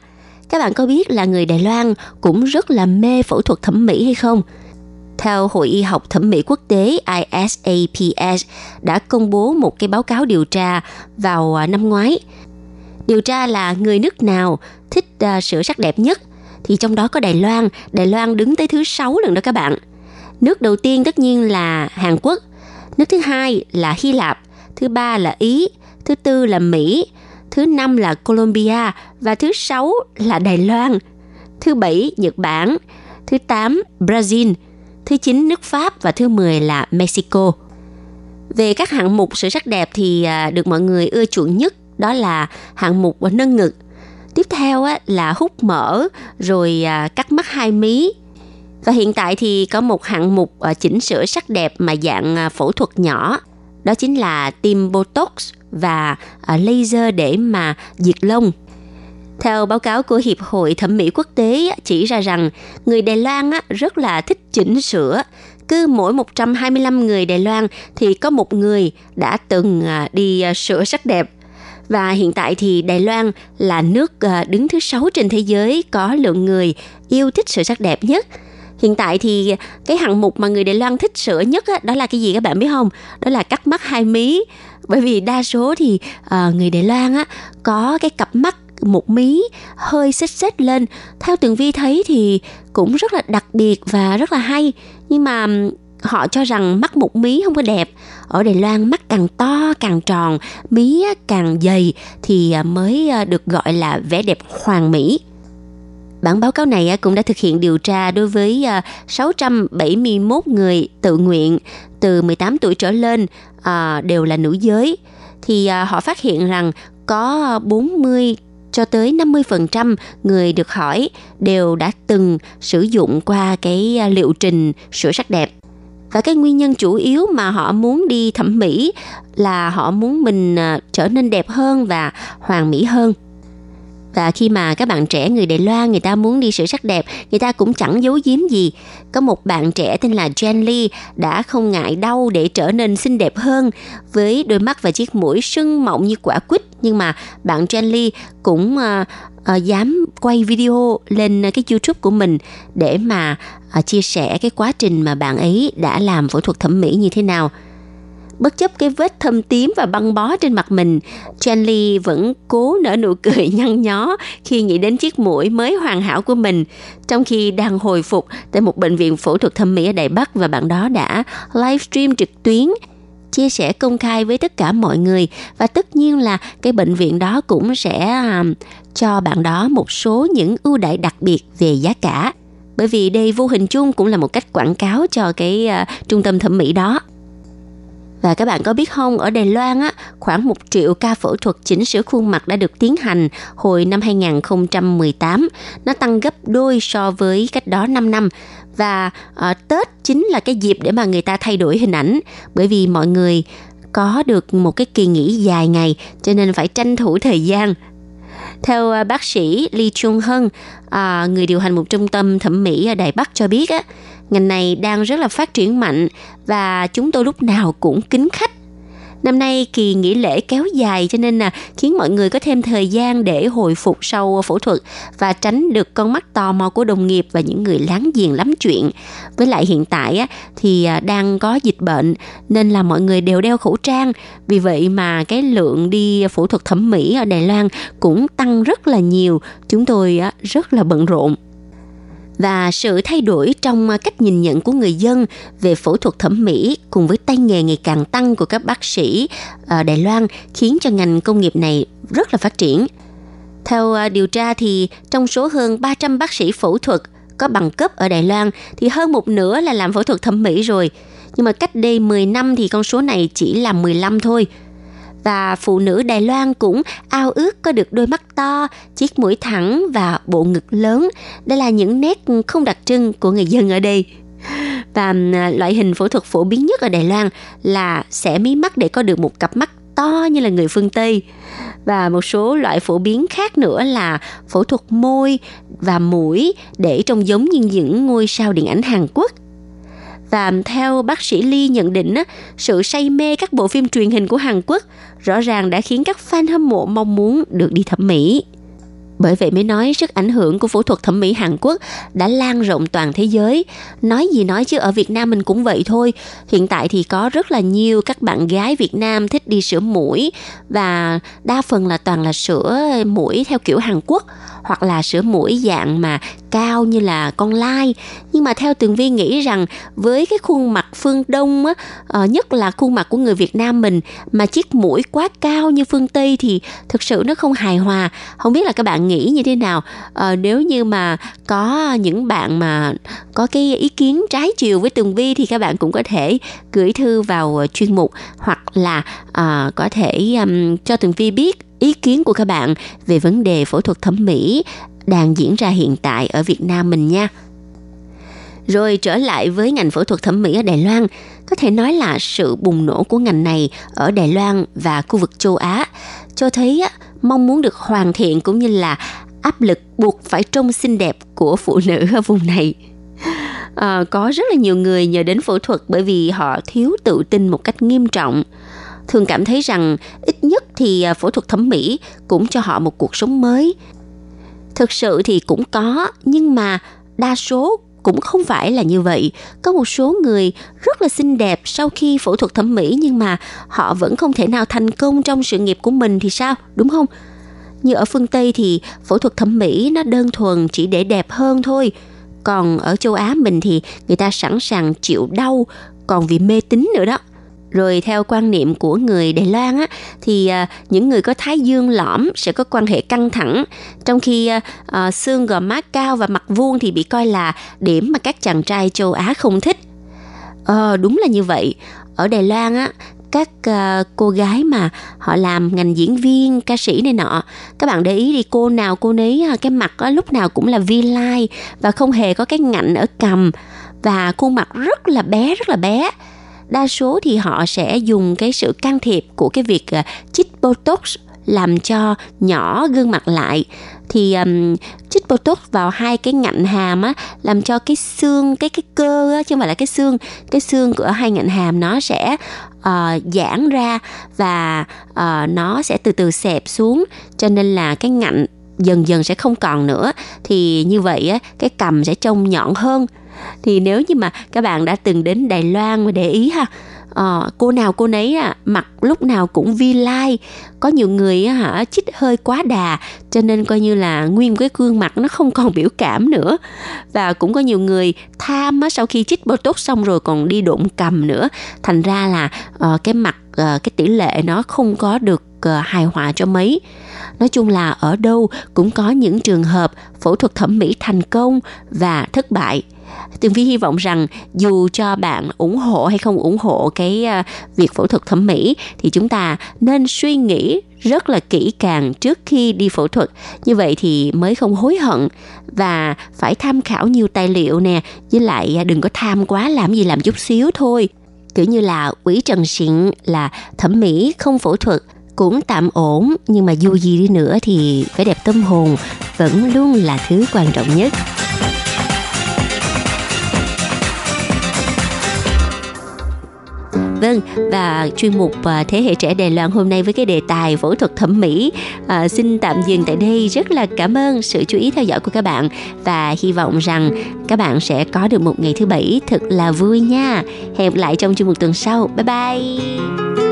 Các bạn có biết là người Đài Loan cũng rất là mê phẫu thuật thẩm mỹ hay không? theo Hội Y học Thẩm mỹ Quốc tế ISAPS đã công bố một cái báo cáo điều tra vào à, năm ngoái. Điều tra là người nước nào thích à, sửa sắc đẹp nhất thì trong đó có Đài Loan. Đài Loan đứng tới thứ sáu lần đó các bạn. Nước đầu tiên tất nhiên là Hàn Quốc, nước thứ hai là Hy Lạp, thứ ba là Ý, thứ tư là Mỹ, thứ năm là Colombia và thứ sáu là Đài Loan, thứ bảy Nhật Bản, thứ tám Brazil, thứ chín nước Pháp và thứ 10 là Mexico. Về các hạng mục sự sắc đẹp thì à, được mọi người ưa chuộng nhất đó là hạng mục nâng ngực. Tiếp theo là hút mỡ, rồi à, cắt mắt hai mí. Và hiện tại thì có một hạng mục à, chỉnh sửa sắc đẹp mà dạng phẫu thuật nhỏ. Đó chính là tiêm Botox và à, laser để mà diệt lông. Theo báo cáo của Hiệp hội Thẩm mỹ Quốc tế chỉ ra rằng người Đài Loan rất là thích chỉnh sửa. Cứ mỗi 125 người Đài Loan thì có một người đã từng à, đi à, sửa sắc đẹp. Và hiện tại thì Đài Loan là nước đứng thứ sáu trên thế giới có lượng người yêu thích sửa sắc đẹp nhất. Hiện tại thì cái hạng mục mà người Đài Loan thích sửa nhất đó là cái gì các bạn biết không? Đó là cắt mắt hai mí. Bởi vì đa số thì uh, người Đài Loan á có cái cặp mắt một mí hơi xích xích lên theo tường vi thấy thì cũng rất là đặc biệt và rất là hay nhưng mà họ cho rằng mắt một mí không có đẹp ở đài loan mắt càng to càng tròn mí càng dày thì ờ, mới ờ, được gọi là vẻ đẹp hoàn mỹ Bản báo cáo này à, cũng đã thực hiện điều tra đối với à, 671 người tự nguyện từ 18 tuổi trở lên à, đều là nữ giới thì họ phát hiện rằng có 40 cho tới 50% người được hỏi đều đã từng sử dụng qua cái liệu trình sửa sắc đẹp. Và cái nguyên nhân chủ yếu mà họ muốn đi thẩm mỹ là họ muốn mình trở nên đẹp hơn và hoàn mỹ hơn. Và khi mà các bạn trẻ người Đài Loan người ta muốn đi sửa sắc đẹp, người ta cũng chẳng giấu giếm gì. Có một bạn trẻ tên là Jen Lee đã không ngại đau để trở nên xinh đẹp hơn với đôi mắt và chiếc mũi sưng mọng như quả quýt. Nhưng mà bạn Jen Lee cũng uh, uh, dám quay video lên cái YouTube của mình để mà uh, chia sẻ cái quá trình mà bạn ấy đã làm phẫu thuật thẩm mỹ như thế nào bất chấp cái vết thâm tím và băng bó trên mặt mình, Chen Li vẫn cố nở nụ cười <laughs> nhăn nhó khi nghĩ đến chiếc mũi mới hoàn hảo của mình, trong khi đang hồi phục tại một bệnh viện phẫu thuật thẩm mỹ ở Đài Bắc và bạn đó đã livestream trực tuyến chia sẻ công khai với tất cả mọi người và tất nhiên là cái bệnh viện đó cũng sẽ um, cho bạn đó một số những ưu đãi đặc biệt về giá cả. Bởi vì đây vô hình chung cũng là một cách quảng cáo cho cái uh, trung tâm thẩm mỹ đó và các bạn có biết không, ở Đài Loan á, khoảng một triệu ca phẫu thuật chỉnh sửa khuôn mặt đã được tiến hành hồi năm 2018. Nó tăng gấp đôi so với cách đó 5 năm. Và à, Tết chính là cái dịp để mà người ta thay đổi hình ảnh. Bởi vì mọi người có được một cái kỳ nghỉ dài ngày cho nên phải tranh thủ thời gian. Theo ờ, bác sĩ Lee Chung Hân, à, người điều hành một trung tâm thẩm mỹ ở Đài Bắc cho biết á, ngành này đang rất là phát triển mạnh và chúng tôi lúc nào cũng kính khách Năm nay kỳ nghỉ lễ kéo dài cho nên là khiến mọi người có thêm thời gian để hồi phục sau phẫu thuật và tránh được con mắt tò mò của đồng nghiệp và những người láng giềng lắm chuyện. Với lại hiện tại á, thì à, đang có dịch bệnh nên là mọi người đều đeo khẩu trang. Vì vậy mà cái lượng đi phẫu thuật thẩm mỹ ở Đài Loan cũng tăng rất là nhiều. Chúng tôi rất là bận rộn và sự thay đổi trong à, cách nhìn nhận của người dân về phẫu thuật thẩm mỹ cùng với tay nghề ngày càng tăng của các bác sĩ ở Đài Loan khiến cho ngành công nghiệp này rất là phát triển. Theo à, điều tra thì trong số hơn 300 bác sĩ phẫu thuật có bằng cấp ở Đài Loan thì hơn một nửa là làm phẫu thuật thẩm mỹ rồi. Nhưng mà cách đây 10 năm thì con số này chỉ là 15 thôi và phụ nữ Đài Loan cũng ao ước có được đôi mắt to, chiếc mũi thẳng và bộ ngực lớn. Đây là những nét không đặc trưng của người dân ở đây. Và loại hình phẫu thuật phổ biến nhất ở Đài Loan là sẽ mí mắt để có được một cặp mắt to như là người phương Tây. Và một số loại phổ biến khác nữa là phẫu thuật môi và mũi để trông giống như những ngôi sao điện ảnh Hàn Quốc và theo bác sĩ Lee nhận định, sự say mê các bộ phim truyền hình của Hàn Quốc rõ ràng đã khiến các fan hâm mộ mong muốn được đi thẩm mỹ. Bởi vậy mới nói sức ảnh hưởng của phẫu thuật thẩm mỹ Hàn Quốc đã lan rộng toàn thế giới. Nói gì nói chứ ở Việt Nam mình cũng vậy thôi. Hiện tại thì có rất là nhiều các bạn gái Việt Nam thích đi sửa mũi và đa phần là toàn là sửa mũi theo kiểu Hàn Quốc hoặc là sữa mũi dạng mà cao như là con lai. Nhưng mà theo tường vi nghĩ rằng với cái khuôn mặt phương đông á ờ, nhất là khuôn mặt của người việt nam mình mà chiếc mũi quá cao như phương tây thì thực sự nó không hài hòa. Không biết là các bạn nghĩ như thế nào? À, nếu như mà có những bạn mà có cái ý kiến trái chiều với tường vi thì các bạn cũng có thể gửi thư vào chuyên mục hoặc là à, có thể um, cho tường vi biết ý kiến của các bạn về vấn đề phẫu thuật thẩm mỹ đang diễn ra hiện tại ở Việt Nam mình nha. Rồi trở lại với ngành phẫu thuật thẩm mỹ ở Đài Loan, có thể nói là sự bùng nổ của ngành này ở Đài Loan và khu vực châu Á cho thấy mong muốn được hoàn thiện cũng như là áp lực buộc phải trông xinh đẹp của phụ nữ ở vùng này. À, có rất là nhiều người nhờ đến phẫu thuật bởi vì họ thiếu tự tin một cách nghiêm trọng thường cảm thấy rằng ít nhất thì à, phẫu thuật thẩm mỹ cũng cho họ một cuộc sống mới. Thực sự thì cũng có, nhưng mà đa số cũng không phải là như vậy. Có một số người rất là xinh đẹp sau khi phẫu thuật thẩm mỹ nhưng mà họ vẫn không thể nào thành công trong sự nghiệp của mình thì sao, đúng không? Như ở phương Tây thì phẫu thuật thẩm mỹ nó đơn thuần chỉ để đẹp hơn thôi. Còn ở châu Á mình thì người ta sẵn sàng chịu đau còn vì mê tín nữa đó rồi theo quan niệm của người Đài Loan á thì à, những người có thái dương lõm sẽ có quan hệ căng thẳng trong khi à, à, xương gò má cao và mặt vuông thì bị coi là điểm mà các chàng trai châu Á không thích. Ờ đúng là như vậy. Ở Đài Loan á các uh, cô gái mà họ làm ngành diễn viên ca sĩ này nọ các bạn để ý đi cô nào cô nấy à, cái mặt uh, lúc nào cũng là vi lai và không hề có cái ngạnh ở cằm và khuôn mặt rất là bé rất là bé đa số thì họ sẽ dùng cái sự can thiệp của cái việc ờ, chích botox làm cho nhỏ gương mặt lại. Thì um, chích botox vào hai cái ngạnh hàm á làm cho cái xương cái cái cơ á chứ không phải là cái xương cái xương của hai ngạnh hàm nó sẽ uh, giãn ra và uh, nó sẽ từ từ xẹp xuống cho nên là cái ngạnh dần dần sẽ không còn nữa. Thì như vậy á cái cầm sẽ trông nhọn hơn thì nếu như mà các bạn đã từng đến Đài Loan mà để ý ha à, cô nào cô nấy à, mặt lúc nào cũng vi lai có nhiều người á, hả chích hơi quá đà cho nên coi như là nguyên cái gương mặt nó không còn biểu cảm nữa. Và cũng có nhiều người tham á, sau khi chích botox xong rồi còn đi độn cầm nữa. Thành ra là à, cái mặt à, cái tỷ lệ nó không có được à, hài hòa cho mấy. Nói chung là ở đâu cũng có những trường hợp phẫu thuật thẩm mỹ thành công và thất bại. Tường Vi hy vọng rằng dù cho bạn ủng hộ hay không ủng hộ cái à, việc phẫu thuật thẩm mỹ, thì chúng ta nên suy nghĩ rất là kỹ càng trước khi đi phẫu thuật như vậy thì mới không hối hận và phải tham khảo nhiều tài liệu nè, với lại à, đừng có tham quá làm gì làm chút xíu thôi kiểu như là quỷ trần xịn là thẩm mỹ, không phẫu thuật cũng tạm ổn, nhưng mà dù gì đi nữa thì vẻ đẹp tâm hồn vẫn luôn là thứ quan trọng nhất. Vâng, và chuyên mục à, Thế hệ trẻ Đài Loan hôm nay với cái đề tài phẫu thuật thẩm mỹ à, xin tạm dừng tại đây. Rất là cảm ơn sự chú ý theo dõi của các bạn và hy vọng rằng các bạn sẽ có được một ngày thứ bảy thật là vui nha. Hẹn gặp lại trong chuyên mục tuần sau. Bye bye!